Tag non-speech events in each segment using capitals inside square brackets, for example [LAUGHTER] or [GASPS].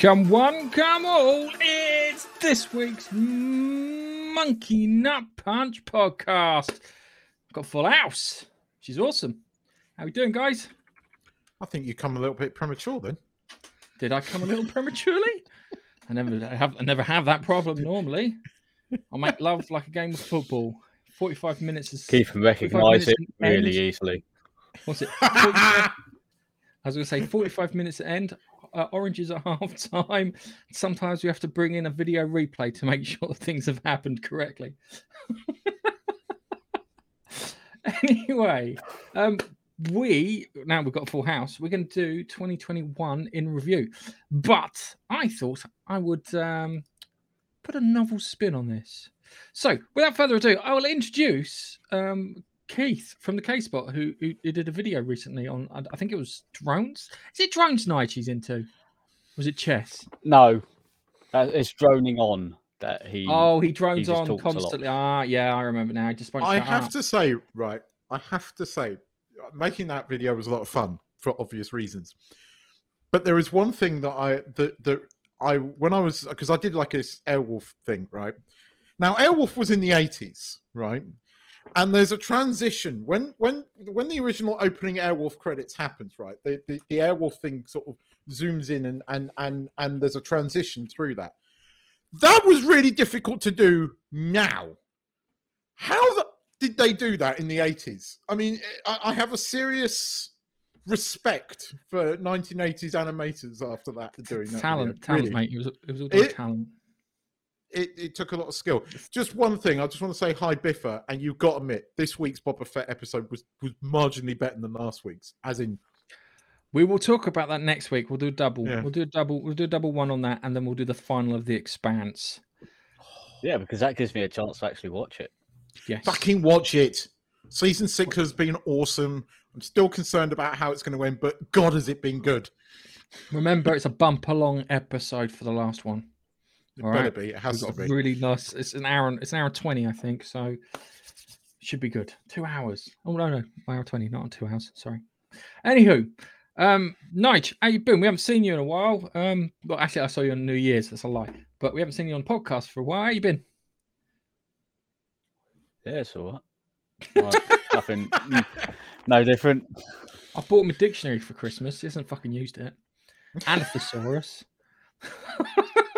Come one, come all. It's this week's Monkey Nut Punch podcast. Got full house. She's awesome. How we doing, guys? I think you come a little bit premature then. Did I come a little prematurely? I never I have I never have that problem normally. I make love like a game of football. 45 minutes is Keith can recognise it really easily. What's it? 40, I was going to say 45 minutes at end, uh, oranges at [LAUGHS] half time. Sometimes we have to bring in a video replay to make [LAUGHS] sure things have happened correctly. [LAUGHS] anyway, um, we now we've got a full house. We're going to do 2021 in review, but I thought I would um, put a novel spin on this. So, without further ado, I will introduce um, Keith from the K Spot, who, who, who did a video recently on, I think it was drones. Is it drones night he's into? Was it chess? No, uh, it's droning on that he. Oh, he drones he on constantly. Ah, yeah, I remember now. I just I have to say, right, I have to say, making that video was a lot of fun for obvious reasons. But there is one thing that I that that I when I was because I did like this Airwolf thing, right? Now Airwolf was in the eighties, right? And there's a transition when when when the original opening Airwolf credits happens, right? The the, the Airwolf thing sort of zooms in and and and and there's a transition through that. That was really difficult to do now. How the, did they do that in the 80s? I mean, I, I have a serious respect for 1980s animators after that doing that. Talent, talent, really. mate. It was, it was all it, talent. It, it took a lot of skill. Just one thing, I just want to say hi, Biffa, and you've got to admit, this week's Boba Fett episode was, was marginally better than last week's, as in we will talk about that next week. We'll do a double. Yeah. We'll do a double. We'll do a double one on that, and then we'll do the final of the Expanse. [SIGHS] Yeah, because that gives me a chance to actually watch it. Yes, fucking watch it. Season six has been awesome. I'm still concerned about how it's going to end, but God, has it been good. Remember, it's a bumper long episode for the last one. It All better right? be. It has to be. Really nice. It's an hour. It's an hour twenty, I think. So should be good. Two hours. Oh no, no, hour twenty, not two hours. Sorry. Anywho, um, Nige, how you been? We haven't seen you in a while. Um, well, actually, I saw you on New Year's. That's a lie. But we haven't seen you on podcast for a while. How you been? Yeah, it's all right. [LAUGHS] nothing, no different. I bought him a dictionary for Christmas. He hasn't fucking used it. And a thesaurus. [LAUGHS]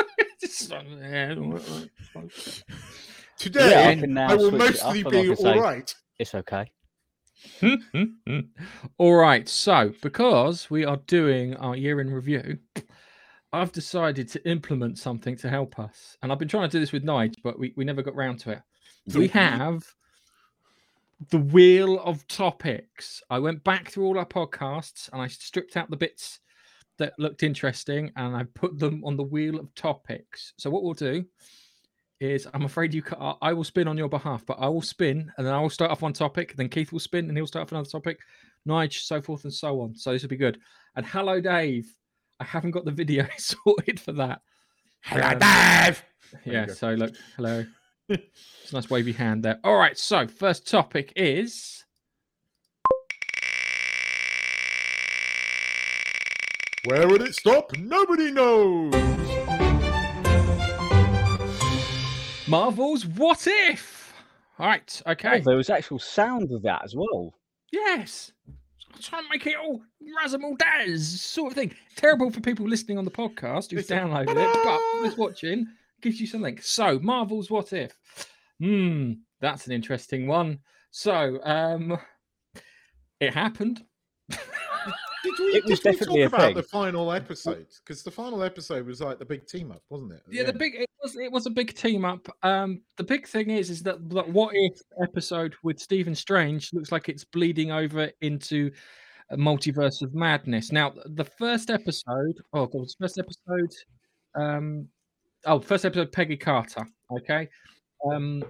Today, yeah, I, I will mostly be all right. It's okay. Hmm, hmm, hmm. All right. So, because we are doing our year in review, I've decided to implement something to help us. And I've been trying to do this with Nige, but we, we never got round to it. We have the wheel of topics. I went back through all our podcasts and I stripped out the bits that looked interesting and I put them on the wheel of topics. So, what we'll do is I'm afraid you. can, I will spin on your behalf, but I will spin and then I will start off one topic. Then Keith will spin and he'll start off another topic. Nige, so forth and so on. So this will be good. And hello, Dave. I haven't got the video [LAUGHS] sorted for that. Hello, um, Dave. Yeah. So look, hello. [LAUGHS] it's a nice wavy hand there. All right. So first topic is. Where would it stop? Nobody knows. Marvel's What If? All right, okay. Oh, there was actual sound of that as well. Yes. I'm trying to make it all Razamal Daz sort of thing. Terrible for people listening on the podcast who've downloaded it, but who's watching gives you something. So, Marvel's What If? Hmm, that's an interesting one. So, um, it happened. Did we, it was did definitely we talk about thing. the final episode? Because the final episode was like the big team up, wasn't it? Yeah, the big it was it was a big team up. Um, the big thing is is that the what if episode with Stephen Strange looks like it's bleeding over into a multiverse of madness. Now, the first episode, oh god, first episode, um, oh, first episode, Peggy Carter. Okay, um,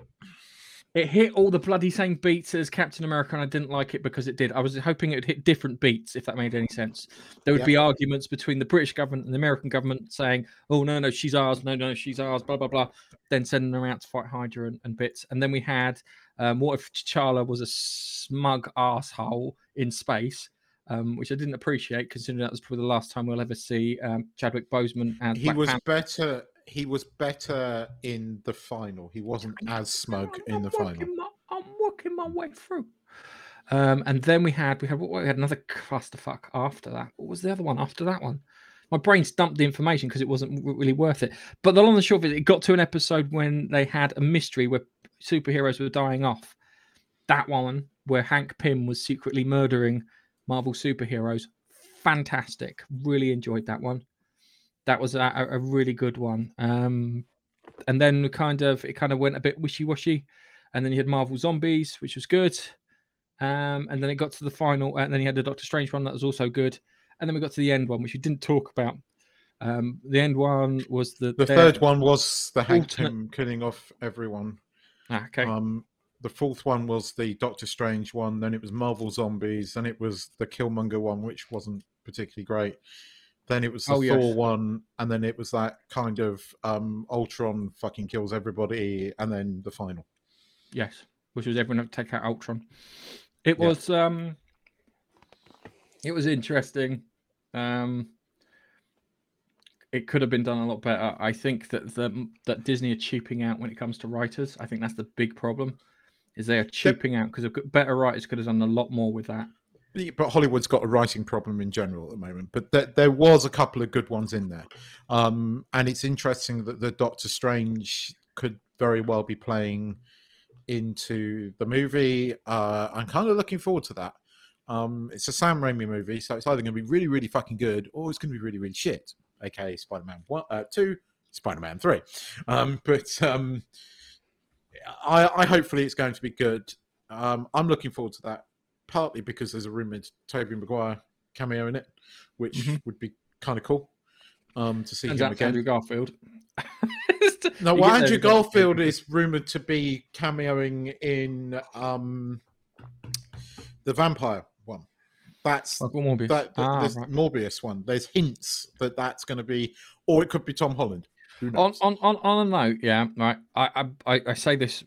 it hit all the bloody same beats as Captain America, and I didn't like it because it did. I was hoping it would hit different beats, if that made any sense. There would yep. be arguments between the British government and the American government saying, "Oh no, no, she's ours. No, no, she's ours." Blah blah blah. Then sending them out to fight Hydra and, and bits. And then we had, um, what if T'Challa was a smug asshole in space? um, which I didn't appreciate considering that was probably the last time we'll ever see um, Chadwick Boseman as He Black was Panther. better. He was better in the final. He wasn't as smug I'm in the final. my- I'm working my way through. Um, and then we had we had what we had another clusterfuck after that. What was the other one after that one? My brain dumped the information because it wasn't really worth it. But the long and short of it, it got to an episode when they had a mystery where superheroes were dying off. That one where Hank Pym was secretly murdering Marvel superheroes. Fantastic. Really enjoyed that one. That was a, a really good one. Um, and then kind of it kind of went a bit wishy-washy and then you had marvel zombies which was good um and then it got to the final and then you had the doctor strange one that was also good and then we got to the end one which we didn't talk about um the end one was the The third one was the Hank alternate- Pym killing off everyone. Ah, okay Um, the fourth one was the Doctor Strange one. Then it was Marvel Zombies. Then it was the Killmonger one, which wasn't particularly great. Then it was the Oh, Thor yes. one, and then it was that kind of um, Ultron fucking kills everybody, and then the final. yes which was everyone to take out ultron it Yeah. was um it was interesting um it could have been done a lot better i think that the that disney are cheaping out when it comes to writers i think that's the big problem is they are cheaping out because better writers could have done a lot more with that But Hollywood's got a writing problem in general at the moment. But there, there was a couple of good ones in there, um, and it's interesting that the Doctor Strange could very well be playing into the movie. Uh, I'm kind of looking forward to that. Um, it's a Sam Raimi movie, so it's either going to be really, really fucking good, or it's going to be really, really shit. Okay, Spider-Man one, uh, two, Spider-Man three. Um, but um, I, I hopefully it's going to be good. Um, I'm looking forward to that, partly because there's a rumored Tobey Maguire cameo in it, which Mhm. would be kind of cool um, to see Turns him again. Andrew Garfield. [LAUGHS] No, well, Andrew. Garfield is rumored to be cameoing in um, the vampire one. That's Michael Morbius. that, that Ah, right. Morbius one. There's hints that that's going to be, or it could be Tom Holland. On, on on on a note, yeah, right. I I, I say this.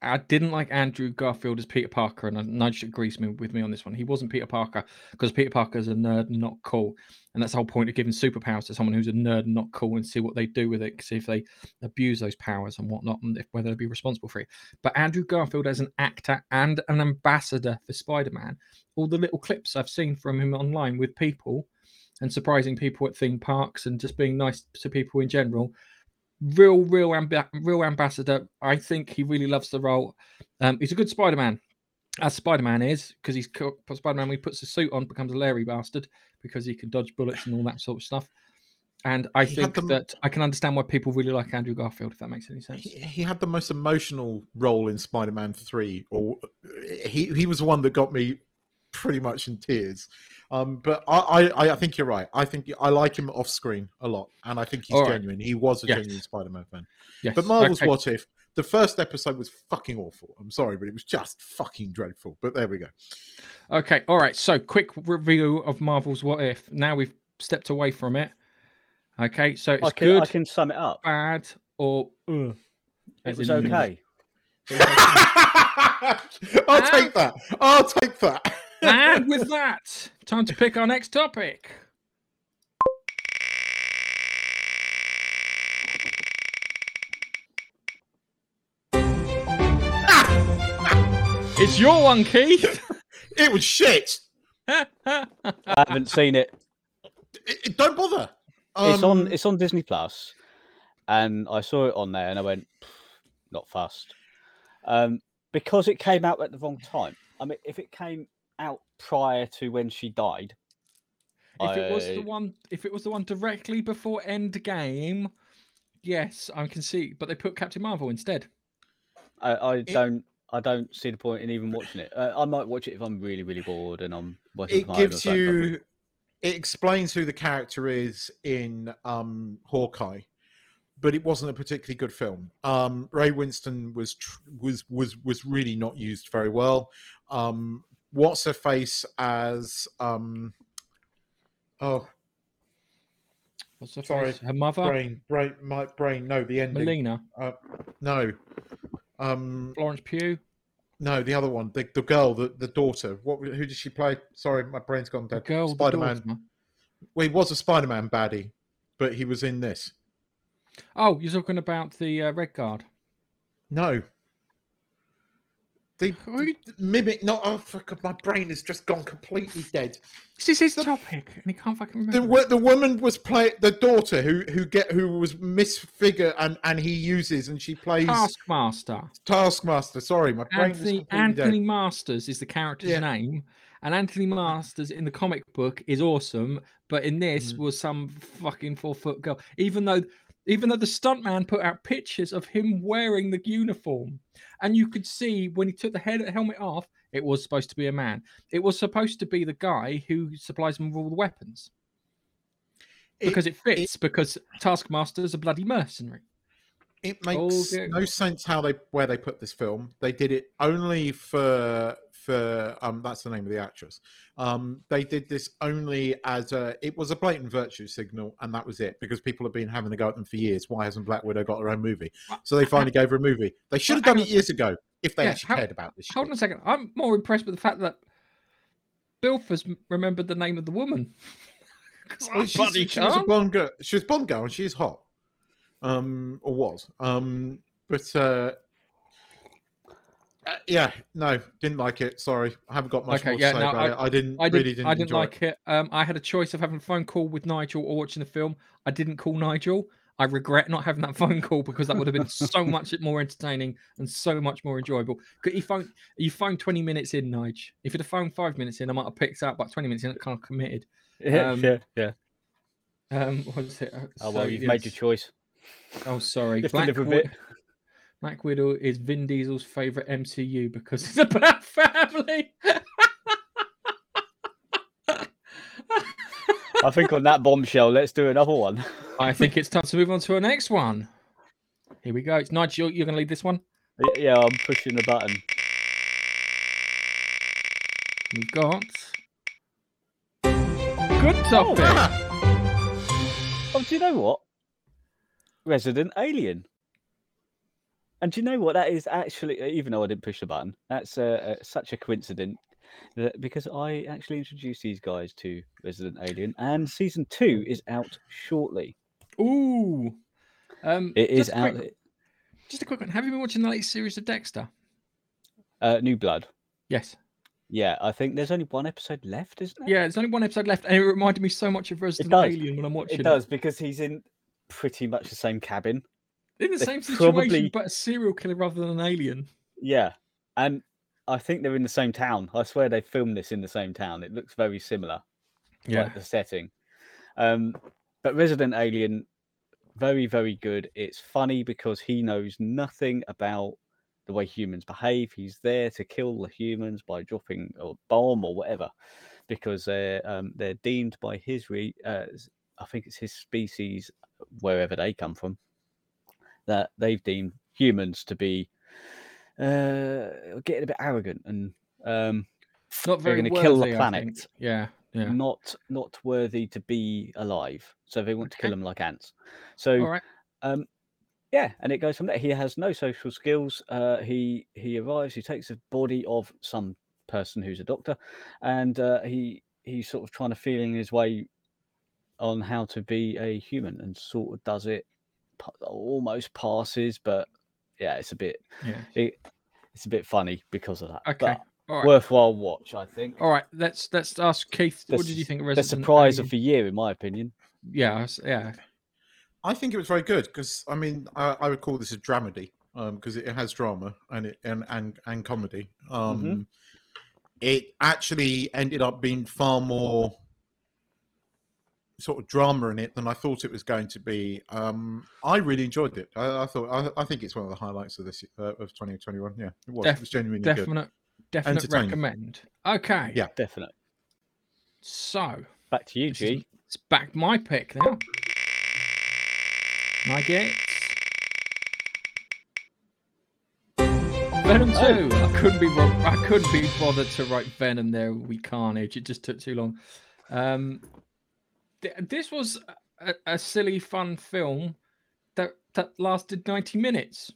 I didn't like Andrew Garfield as Peter Parker, and Nudge agrees with me on this one. He wasn't Peter Parker because Peter Parker's a nerd, and not cool, and that's the whole point of giving superpowers to someone who's a nerd and not cool, and see what they do with it, see if they abuse those powers and whatnot, and if, whether they'll be responsible for it. But Andrew Garfield as an actor and an ambassador for Spider-Man, all the little clips I've seen from him online with people and surprising people at theme parks and just being nice to people in general. Real, real, amb- real ambassador. I think he really loves the role. Um, he's a good Spider-Man, as Spider-Man is, because he's co- Spider-Man. When he puts a suit on, becomes a Larry bastard because he can dodge bullets and all that sort of stuff. And I He think the- that I can understand why people really like Andrew Garfield, if that makes any sense. he, he had the most emotional role in Spider-Man Three, or he he was the one that got me pretty much in tears. Um, but I, I I think you're right. I think I like him off screen a lot, and I think he's All right. genuine. He was a Yes. genuine Spider-Man fan. Yes. But Marvel's okay. What If, the first episode was fucking awful. I'm sorry, but it was just fucking dreadful. But there we go. Okay, all right. So, quick review of Marvel's What If. Now we've stepped away from it. Okay, so it's I can, good, I can sum it up. bad, or uh, It was okay. [LAUGHS] I'll take that. I'll take that. And with that, time to pick our next topic. It's your one, Keith. [LAUGHS] it was shit. [LAUGHS] I haven't seen it. It- it- don't bother. It's on. Um, It's on Disney Plus, and I saw it on there, and I went, not fast, um, because it came out at the wrong time. I mean, if it came out prior to when she died, If it was the one, if it was the one directly before Endgame, yes, I can see. But they put Captain Marvel instead. I, I don't. I don't see the point in even watching it. Uh, I might watch it if I'm really, really bored and I'm working it from home or gives something, but- you it explains who the character is in um hawkeye but it wasn't a particularly good film um ray winstone was tr- was was was really not used very well um what's her face as um oh What's her Sorry, face? Her mother, brain brain my brain no the ending Melina, uh, no um Florence Pugh. No, the other one, the, the girl, the, the daughter. What? Who did she play? Sorry, my brain's gone The dead. girl, Spider-Man. daughter. Well, he was a Spider-Man baddie, but he was in this. Oh, you're talking about the uh, red guard. No. The, Who- mimic. Not. Oh, fuck! My brain has just gone completely dead. This is his topic, and he can't fucking The remember. wo- the woman was play the daughter who who get who was misfigure and and he uses and she plays Taskmaster. Taskmaster. Sorry, my brain is Anthony Anthony dead. Masters is the character's Yeah. name, and Anthony Masters in the comic book is awesome, but in this Mhm. was some fucking four foot girl. Even though, even though the stuntman put out pictures of him wearing the uniform, and you could see when he took the head helmet off, it was supposed to be a man. It was supposed to be the guy who supplies them with all the weapons It- because it fits. because Taskmaster is a bloody mercenary. it Oh, makes dear. no sense how they where they put this film. They did it only for for um that's the name of the actress. Um they did this only as a it was a blatant virtue signal and that was it because people have been having a go at them for years. Why hasn't Black Widow got her own movie? So they finally gave her a movie. They should have done it years ago if they Yeah, actually how- cared about this. Hold shit. on a second. I'm more impressed with the fact that Bilfers remembered the name of the woman. [LAUGHS] Well, she's, she was a blonde girl. She was a blonde girl, and she's hot. Um, or was. Um, but uh, uh, yeah, no, didn't like it. Sorry, I haven't got much Okay, more yeah, to say no, about it. I didn't. I really didn't. didn't. I didn't enjoy like it. Um, I had a choice of having a phone call with Nigel or watching the film. I didn't call Nigel. I regret not having that [LAUGHS] phone call because that would have been so much more entertaining and so much more enjoyable. 'Cause You phone you phoned twenty minutes in, Nige. If you'd have phoned five minutes in, I might have picked up. But twenty minutes in, I kind of committed. Yeah, Um, yeah, yeah. Um, what is it? Oh well, you've made your choice. Oh, sorry. You have to Black, live with Wi- it. Black Widow is Vin Diesel's favorite MCU because it's about family. I think on that bombshell, let's do another one. I think it's time to move on to our next one. Here we go. It's Nigel. You're going to lead this one. Yeah, I'm pushing the button. We've got good topic. Oh, do you know what? Resident Alien. And do you know what? That is actually, even though I didn't push the button, that's uh, uh, such a coincidence that because I actually introduced these guys to Resident Alien, and season two is out shortly. Ooh. Um, It is out. quick- just a quick one. Have you been watching the latest series of Dexter? Uh, New Blood. Yes. Yeah, I think there's only one episode left, isn't there? Yeah, there's only one episode left, and it reminded me so much of Resident. Alien when I'm watching it does because he's in pretty much the same cabin. In the same situation, probably- but a serial killer rather than an alien. Yeah, and I think they're in the same town. I swear they filmed this in the same town. It looks very similar. like the setting. Um, but Resident Alien, very very good. It's funny because he knows nothing about the way humans behave. He's there to kill the humans by dropping a bomb or whatever, because they're um, they're deemed by his re. Uh, I think it's his species, wherever they come from, that they've deemed humans to be uh, getting a bit arrogant and um, Not very gonna kill the planet. Yeah, yeah. not not worthy to be alive. So they want to kill Okay. them like ants. So right. um, yeah, and it goes from there. He has no social skills. Uh, he he arrives. He takes the body of some person who's a doctor, and uh, he he's sort of trying to feeling his way on how to be a human, and sort of does it. Pa- Almost passes, but yeah, it's a bit Yeah. it, it's a bit funny because of that. Okay. but All right. worthwhile watch, I think. All right. Let's let's ask Keith. The what did you think of The surprise Alien? of the year, in my opinion. Yeah, yeah. I think it was very good because I mean I, I would call this a dramedy because it has drama and it and and, and comedy. Um, It actually ended up being far more sort of drama in it than I thought it was going to be. Um, I really enjoyed it. I, I thought I, I think it's one of the highlights of this uh, of 2021. Yeah, it was. Def- it was genuinely good. Definite, definite recommend. Okay. Yeah. Definite. So Back to you, this is- G. it's back my pick now. And I get Venom Oh. I couldn't be wrong. I couldn't be bothered to write Venom there. We Carnage. It just took too long. Um, th- this was a, a silly, fun film that that lasted ninety minutes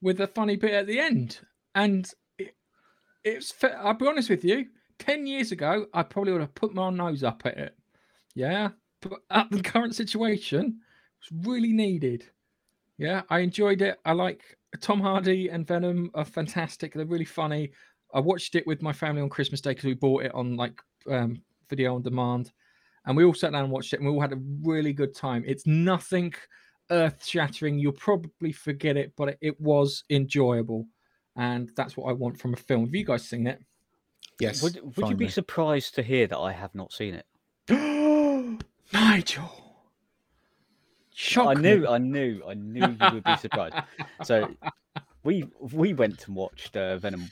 with a funny bit at the end, and it, it's, I'll be honest with you. Ten years ago, I probably would have put my nose up at it. Yeah, but at the current situation, it's really needed. Yeah, I enjoyed it. I like Tom Hardy and Venom are fantastic. They're really funny. I watched it with my family on Christmas Day because we bought it on like um, video on demand, and we all sat down and watched it, and we all had a really good time. It's nothing earth shattering. You'll probably forget it, but it, it was enjoyable, and that's what I want from a film. Have you guys seen it? Yes. Would, would you be surprised to hear that I have not seen it? [GASPS] Nigel. Shock I me. knew, I knew, I knew you would be surprised. [LAUGHS] so we we went and watched uh, Venom,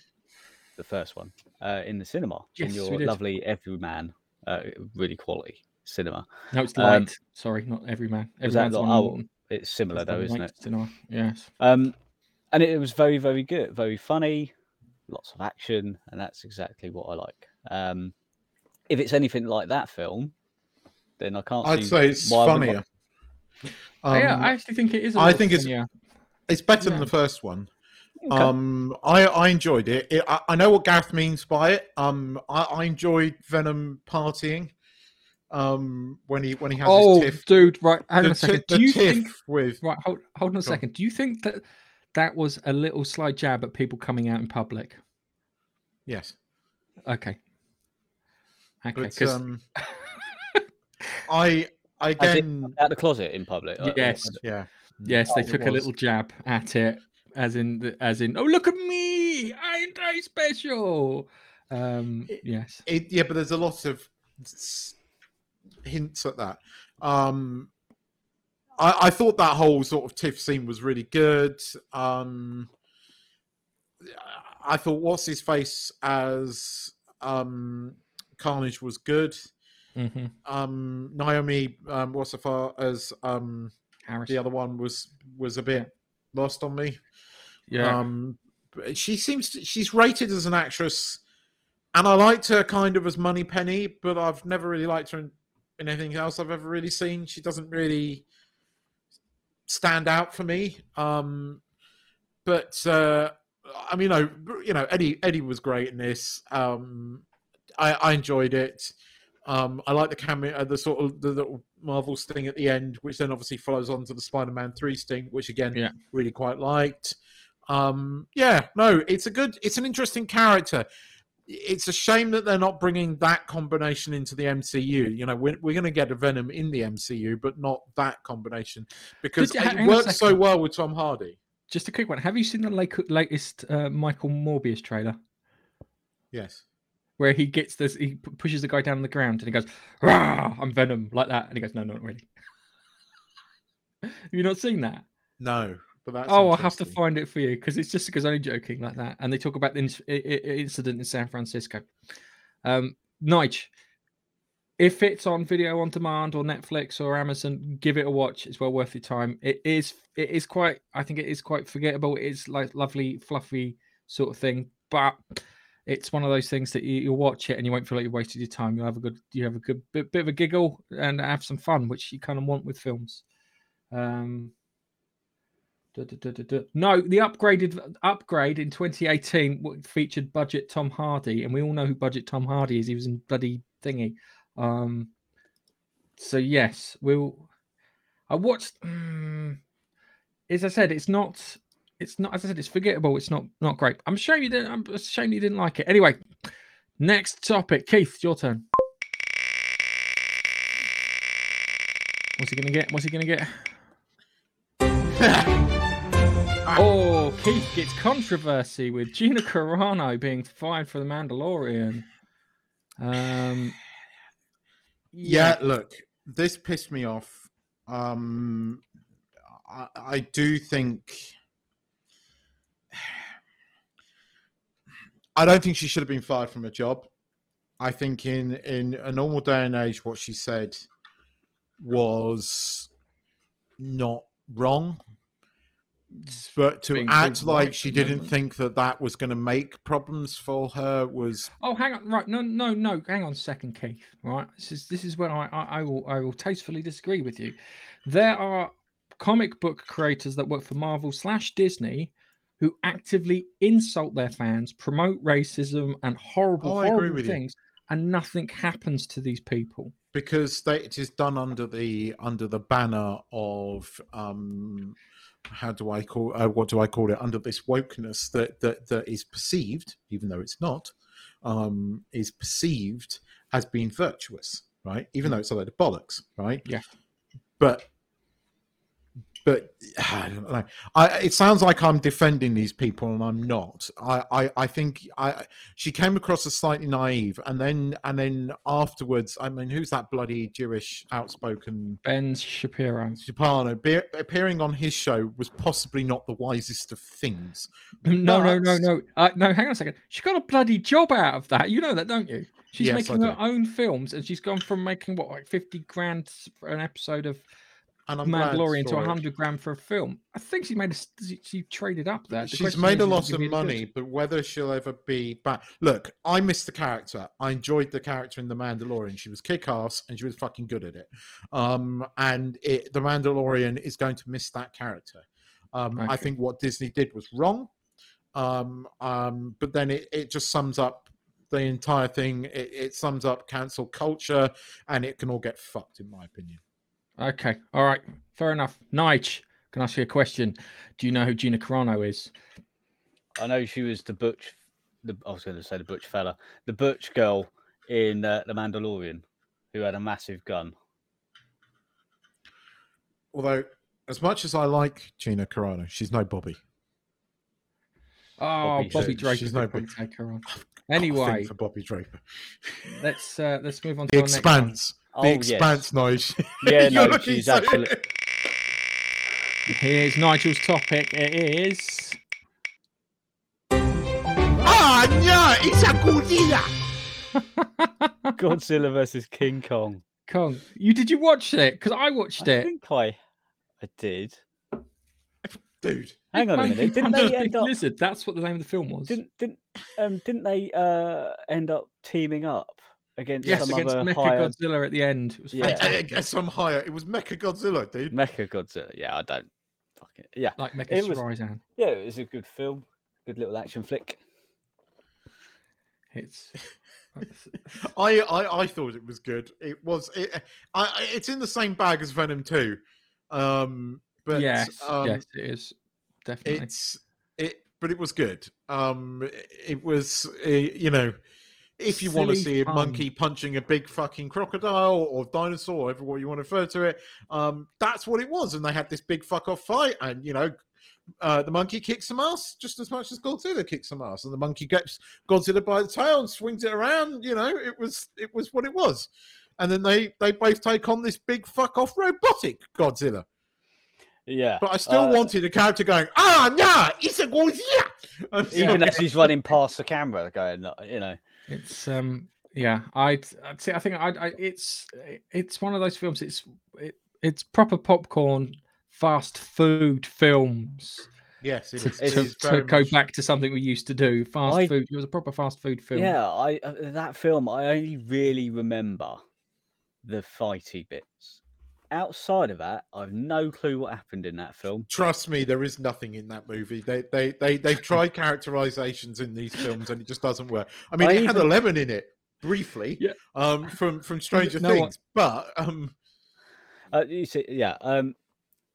the first one, uh, in the cinema Yes, in we your did. lovely Everyman, uh, really quality cinema. No, it's Um. Sorry, not every man. Every man's the- on oh, It's similar That's though, isn't it? cinema. Yes. Um, and it, was very, very good, very funny, lots of action, and that's exactly what I like. Um, if it's anything like that film, then I can't. I'd see say it's why I wouldn't funnier. Oh, yeah, Um, I actually think it is. a I little think it's- funnier. it's better than the first one. Okay. Um, I I enjoyed it. it I, I know what Gareth means by it. Um, I, I enjoyed Venom partying. Um, when he when he has Oh, his tiff, dude, right. Hang on a second. ti- the Do you think? with Right, hold, hold on a Go on. second. Do you think that that was a little sly jab at people coming out in public? yes, Okay. Okay. but 'cause- um, I [LAUGHS] I As in, again out the closet in public. yes, yeah yes, they it took a little jab at it, as in, the, as in, oh look at me, ain't I special? Um, It- yes. it, yeah, but there's a lot of hints at that. Um, I, I thought that whole sort of tiff scene was really good. Um, I thought what's his face as um, Carnage was good. hmm Um, Naomi, um, what's the far as um, Harris. the other one was was a bit lost on me. Yeah. Um, she seems to, she's rated as an actress, and I liked her kind of as Moneypenny, but I've never really liked her in, in anything else I've ever really seen. She doesn't really stand out for me. Um, but uh, I mean, you know, you know, Eddie Eddie was great in this. Um, I, I enjoyed it. Um, I like the cameo, uh, the sort of the little Marvel sting at the end, which then obviously follows on to the Spider-Man three sting, which again, Yeah. really quite liked. Um, yeah, no, it's a good, it's an interesting character. It's a shame that they're not bringing that combination into the MCU. You know, we're, we're going to get a Venom in the MCU, but not that combination because Did- hang it works so well with Tom Hardy. Just a quick one. Have you seen the late, latest uh, Michael Morbius trailer? Yes. where he gets this, he pushes the guy down on the ground and he goes, Rah, I'm Venom, like that. And he goes, No, not really. [LAUGHS] Have you not seen that? No, but that's oh, I'll have to find it for you because it's just because I'm joking like that. And they talk about the inc- i- i- incident in San Francisco. Um, Nige, if it's on video on demand or Netflix or Amazon, give it a watch. It's well worth your time. It is, it is quite, I think it is quite forgettable. It's like lovely, fluffy sort of thing, but it's one of those things that you, you'll watch it and you won't feel like you've wasted your time. You'll have a good, you have a good bit, bit of a giggle and have some fun, which you kind of want with films. Um, No, the upgraded upgrade in 2018 featured budget Tom Hardy, and we all know who budget Tom Hardy is. He was in bloody thingy. Um, so yes, we'll. I watched. mm, as I said, it's not. It's not. As I said, it's forgettable. It's not. Not great. I'm ashamed you didn't. I'm ashamed you didn't like it. Anyway, next topic. Keith, it's your turn. What's he gonna get? What's he gonna get? [LAUGHS] Oh, Keith gets controversy with Gina Carano being fired for the Mandalorian. Um, yeah, look, this pissed me off. Um, I, I do think. I don't think she should have been fired from her job. I think in in a normal day and age, what she said was not wrong. But to Being act like right she didn't moment. think think that that was going to make problems for her was Oh, hang on, right? No, no, no. Hang on a second, Keith. Right, this is this is where I, I I will I will tastefully disagree with you. There are comic book creators that work for Marvel slash Disney who actively insult their fans, promote racism and horrible, Oh, horrible with you. things, and nothing happens to these people. Because they, it is done under the under the banner of um how do I call uh, what do I call it? Under this wokeness that that that is perceived even though it's not um is perceived as being virtuous right? Even though it's a load of bollocks right? Yeah. but but [SIGHS] I don't know. I, it sounds like I'm defending these people, and I'm not. I, I, I think I, she came across as slightly naive, and then, and then afterwards, I mean, who's that bloody Jewish outspoken Ben Shapiro. Shapano? Be, appearing on his show was possibly not the wisest of things. No, no, no, no. Uh, no, hang on a second. She got a bloody job out of that. You know that, don't you? She's Yes, making her own films, and she's gone from making what, like fifty grand for an episode of And I'm Mandalorian to for hundred grand for a film. I think she made a she- traded up there. The She's made a lot of money, but whether she'll ever be back. Look, I missed the character. I enjoyed the character in The Mandalorian. She was kick ass and she was fucking good at it. Um, and it, The Mandalorian is going to miss that character. Um, I think what Disney did was wrong. Um, um, but then it, it just sums up the entire thing. It, it sums up cancel culture and it can all get fucked, in my opinion. Okay, all right, fair enough. Nige, can I ask you a question? Do you know who Gina Carano is? I know she was the butch. The I was going to say the butch fella, the butch girl in uh, the Mandalorian, who had a massive gun. Although, as much as I like Gina Carano, she's no Bobby. Oh, Bobby Bobby She's- Drake. she's is no no big- take her on. Got a thing Anyway, for Bobby Draper. let's uh, let's move on to The our next. Expanse. Oh, the yes. Expanse, Nige. [LAUGHS] Yeah, no, she's so- absolutely. Here's Nigel's topic. It is Ah, no, it's a Godzilla. [LAUGHS] Godzilla versus King Kong. Kong. You did you watch it? Because I watched I it. think I, I did. Dude. Hang on a minute. Didn't they end up? Lizard. That's what the name of the film was. Didn't didn't um didn't they uh end up teaming up against yes, some against other Mecha higher Godzilla at the end. It was Yeah. I, fantastic. I guess I'm higher. It was Mecha Godzilla, dude. Mecha Godzilla? Yeah, I don't. Fuck it. Yeah, like Mecha It was- Horizon. yeah, it was a good film, good little action flick. It's [LAUGHS] I, I I thought it was good. It was. It, I, I- it's in the same bag as Venom 2. Um, but yes, um, yes, it is definitely. it's it but it was good um it was uh, you know if you want to see a monkey punching a big fucking crocodile or dinosaur whatever what you want to refer to it um that's what it was and they had this big fuck off fight and you know uh, the monkey kicks some ass just as much as Godzilla kicks some ass, and the monkey gets Godzilla by the tail and swings it around. You know, it was it was what it was, and then they they both take on this big fuck off robotic Godzilla. Yeah, But I still uh, wanted a character going, ah, nah, it's a Godzilla. [LAUGHS] Even as he's running past the camera, going, you know, It's um yeah, I'd, I'd say I think I, I it's it's one of those films. It's it, it's proper popcorn, fast food films. yes, it To, is. It to, is to very go much- back to something we used to do, fast I- food. It was a proper fast food film. yeah, I uh, that film I only really remember the fighty bits. Outside of that, I've no clue what happened in that film. Trust me, there is nothing in that movie. They they they they've [LAUGHS] tried characterizations in these films and it just doesn't work. I mean, I it had a even- lemon in it briefly, Yeah. um, from from Stranger know what? Things, but um, Uh, you see, yeah. Um,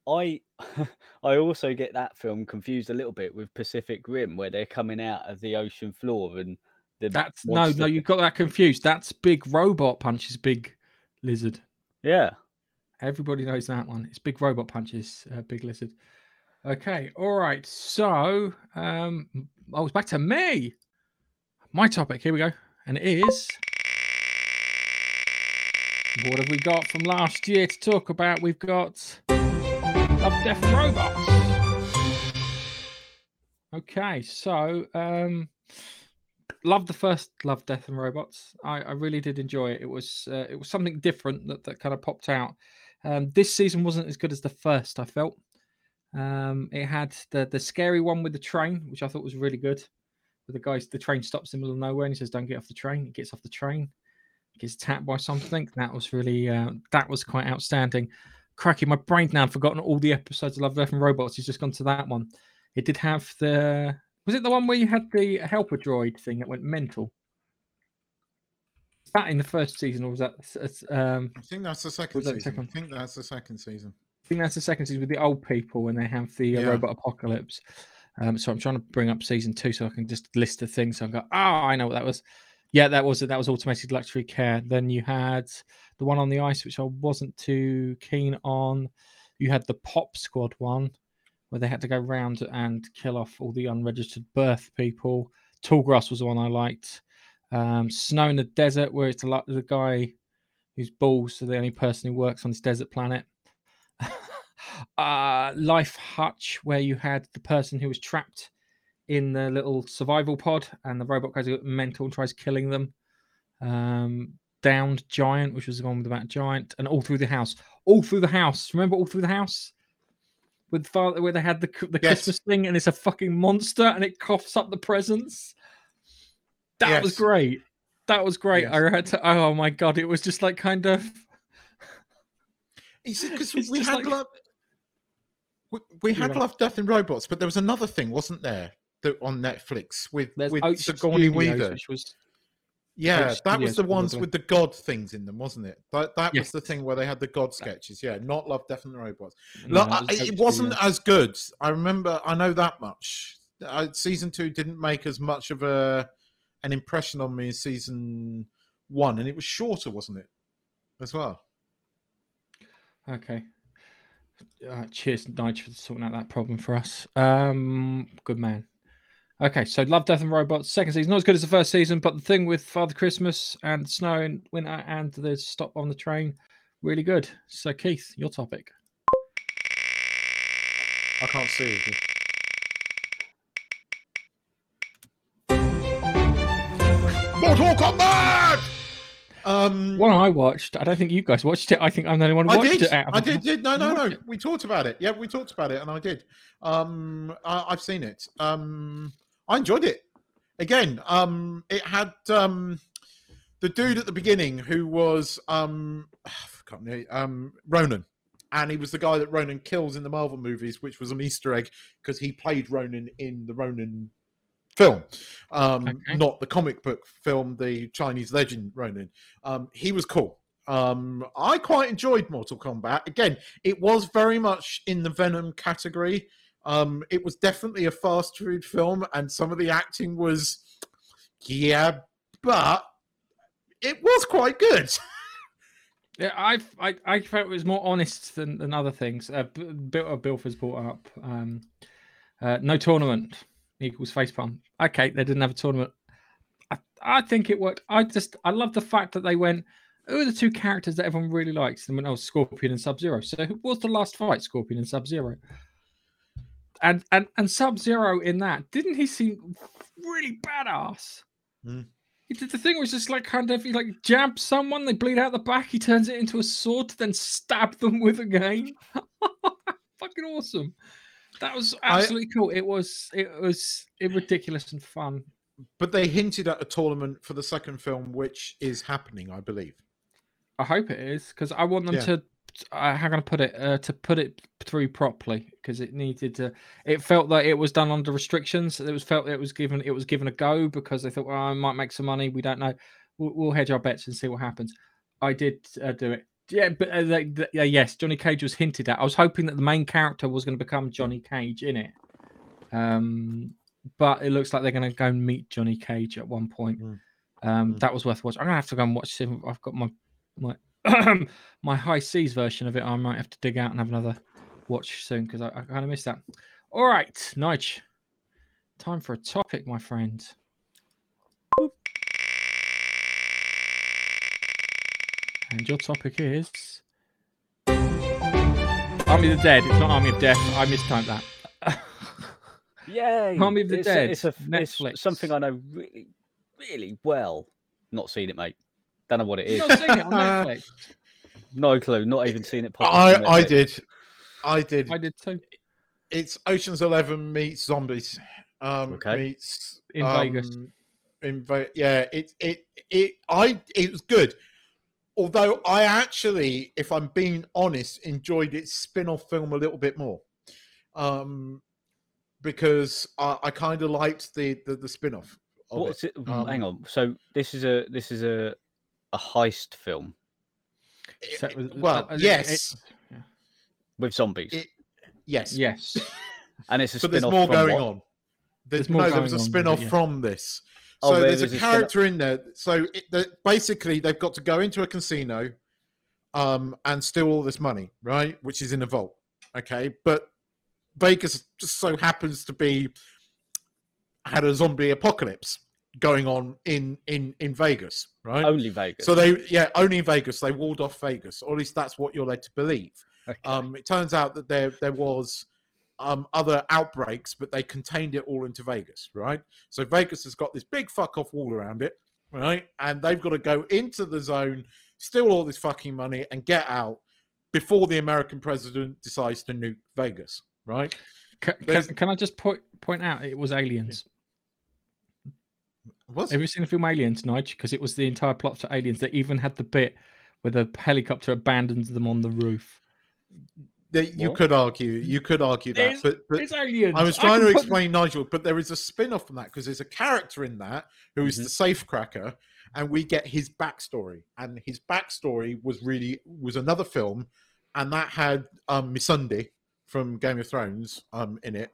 I [LAUGHS] I also get that film confused a little bit with Pacific Rim, where they're coming out of the ocean floor and the That's no, monster- no, you got that confused. That's big robot punches big lizard. yeah. Everybody knows that one. It's big robot punches, uh, big lizard. Okay, all right. So, um, oh, it's back to me. My topic. Here we go, and it is. What have we got from last year to talk about? We've got Love, Death, Robots. Okay, so um, love the first Love, Death, and Robots. I, I really did enjoy it. It was uh, it was something different that, that kind of popped out. Um, this season wasn't as good as the first. I felt um, it had the the scary one with the train, which I thought was really good. With the guys, the train stops in the middle of nowhere, and he says, "Don't get off the train." He gets off the train, gets tapped by something. That was really uh, that was quite outstanding. Cracky, my brain now I've forgotten all the episodes of Love, Death, and Robots. He's just gone to that one. It did have the. Was it the one where you had the helper droid thing that went mental? That in the first season, or was that? Um, I think that's the second that season. second? I think that's the second season. I think that's the second season with the old people when they have the uh, Yeah. robot apocalypse. Um, so I'm trying to bring up season two so I can just list the things. So I go, oh, I know what that was. Yeah, that was that was automated luxury care. Then you had the one on the ice, which I wasn't too keen on. You had the Pop Squad one, where they had to go round and kill off all the unregistered birth people. Tallgrass was the one I liked. Um, Snow in the Desert, where it's a lot the guy whose balls are the only person who works on this desert planet. [LAUGHS] uh, Life Hutch, where you had the person who was trapped in the little survival pod, and the robot goes mental and tries killing them. Um, Drowned Giant, which was the one with that giant, and all through the house, all through the house. Remember all through the house with father where they had the the Yes. Christmas thing, and it's a fucking monster, and it coughs up the presents. That was great. That was great. Yes. I had to. Oh my god! It was just like kind of. Because [LAUGHS] we had like- love, we, we had right. love, death, and robots, but there was another thing, wasn't there, that on Netflix with There's with Oak Sigourney Studios, Weaver? which was Yeah, that was the ones probably. with the god things in them, wasn't it? That that Yes. was the thing where they had the god sketches. Yeah, not love, death, and robots. no, Look, that I- it wasn't as good. I remember. I know that much. Uh, season two didn't make as much of a an impression on me as season one, and it was shorter, wasn't it? As well. Okay. Uh, cheers, Nige, for sorting out that problem for us. Um, good man. Okay, so Love, Death, and Robots, second season, not as good as the first season, but the thing with Father Christmas and Snow and Winter and the stop on the train, really good. So, Keith, your topic. I can't see. Mortal Kombat. Um, One I watched, I don't think you guys watched it. I think I'm the only one who I watched did. it. I did. did. No, no, no. We talked about it. Yeah, we talked about it, and I did. Um, I, I've seen it. Um, I enjoyed it. Again, um, it had um, the dude at the beginning who was um, I can't remember, um, Ronin, and he was the guy that Ronin kills in the Marvel movies, which was an Easter egg because he played Ronin in the Ronin film, um, Okay. not the comic book film, the Chinese legend Ronin. Um, he was cool. Um, I quite enjoyed Mortal Kombat. Again, it was very much in the Venom category. Um, it was definitely a fast food film, and some of the acting was, yeah, but it was quite good. [LAUGHS] Yeah, I, I I felt it was more honest than, than other things. Uh, Bill uh, Bilford's brought up um, uh, no tournament equals face palm. Okay, they didn't have a tournament. I, I think it worked. I just I love the fact that they went. Who are the two characters that everyone really likes? And went, oh, Scorpion and Sub Zero. So who was the last fight? Scorpion and Sub Zero. And and and Sub Zero in that didn't he seem really badass? Hmm. He did the thing it's just like kind of he like jabs someone, they bleed out the back, he turns it into a sword to then stab them with again. [LAUGHS] Fucking awesome. That was I- absolutely cool. It was it was it ridiculous and fun. but they hinted at a tournament for the second film, which is happening, I believe. I hope it is because I want them Yeah. to. Uh, how can I put it? Uh, to put it through properly because it needed to. It felt like it was done under restrictions. It was felt it was given. It was given a go because they thought, well, I might make some money. We don't know. We'll, we'll hedge our bets and see what happens. I did uh, do it. Yeah, but uh, they, yeah, yes, Johnny Cage was hinted at. I was hoping that the main character was going to become Johnny Cage in it. Um, but it looks like they're going to go and meet Johnny Cage at one point. Mm. Um, Mm. that was worth watching. I'm gonna have to go and watch. If I've got my my [CLEARS THROAT] my high seas version of it. I might have to dig out and have another watch soon because I, I kind of missed that. All right, Nige. Time for a topic, my friend. And your topic is Army of the Dead. It's not Army of Death. I mistyped that. [LAUGHS] Yay! Army of the it's, Dead, It's, a, Netflix. it's something I know really, really well. Not seen it, mate. Don't know what it is. You've not seen it on [LAUGHS] Netflix. No clue. Not even seen it. I I did, I did. I did too. It's Ocean's Eleven meets zombies. Um, Okay. meets In Vegas. um, In Ve- yeah, it it it I it was good. Although I actually, if I'm being honest, enjoyed its spin-off film a little bit more. Um, because I, I kind of liked the the, the spin off. What's it? Um, hang on. So this is a this is a a heist film So it was- well, uh, it- yes, with zombies, It- yes, Yes. [LAUGHS] and it's a but there's spin-off more from going what? on. There's, There's more no, there was a spin off yeah. from this. Oh, So there there's a was a spin-off. character in there. So it, basically, they've got to go into a casino um, and steal all this money, right? Which is in a vault. Okay. But Vegas just so happens to be had a zombie apocalypse going on in in in Vegas, right? Only Vegas. So they, yeah, only in Vegas. They walled off Vegas, or at least that's what you're led to believe. Okay. Um, it turns out that there there was um, other outbreaks, but they contained it all into Vegas, right? So Vegas has got this big fuck off wall around it, right? And they've got to go into the zone, steal all this fucking money, and get out before the American president decides to nuke Vegas, right? Can, can, can I just point point out it was aliens? What's Have you seen the film Aliens, Nige? Because it was the entire plot to Aliens. They even had the bit where the helicopter abandons them on the roof. That you What? could argue, you could argue that, There's- but, but It's. I was trying can to put- explain Nigel, but there is a spin off from that because there's a character in that who is Mhm. the safecracker, and we get his backstory. And his backstory was really was another film, and that had um Missandei from Game of Thrones um in it.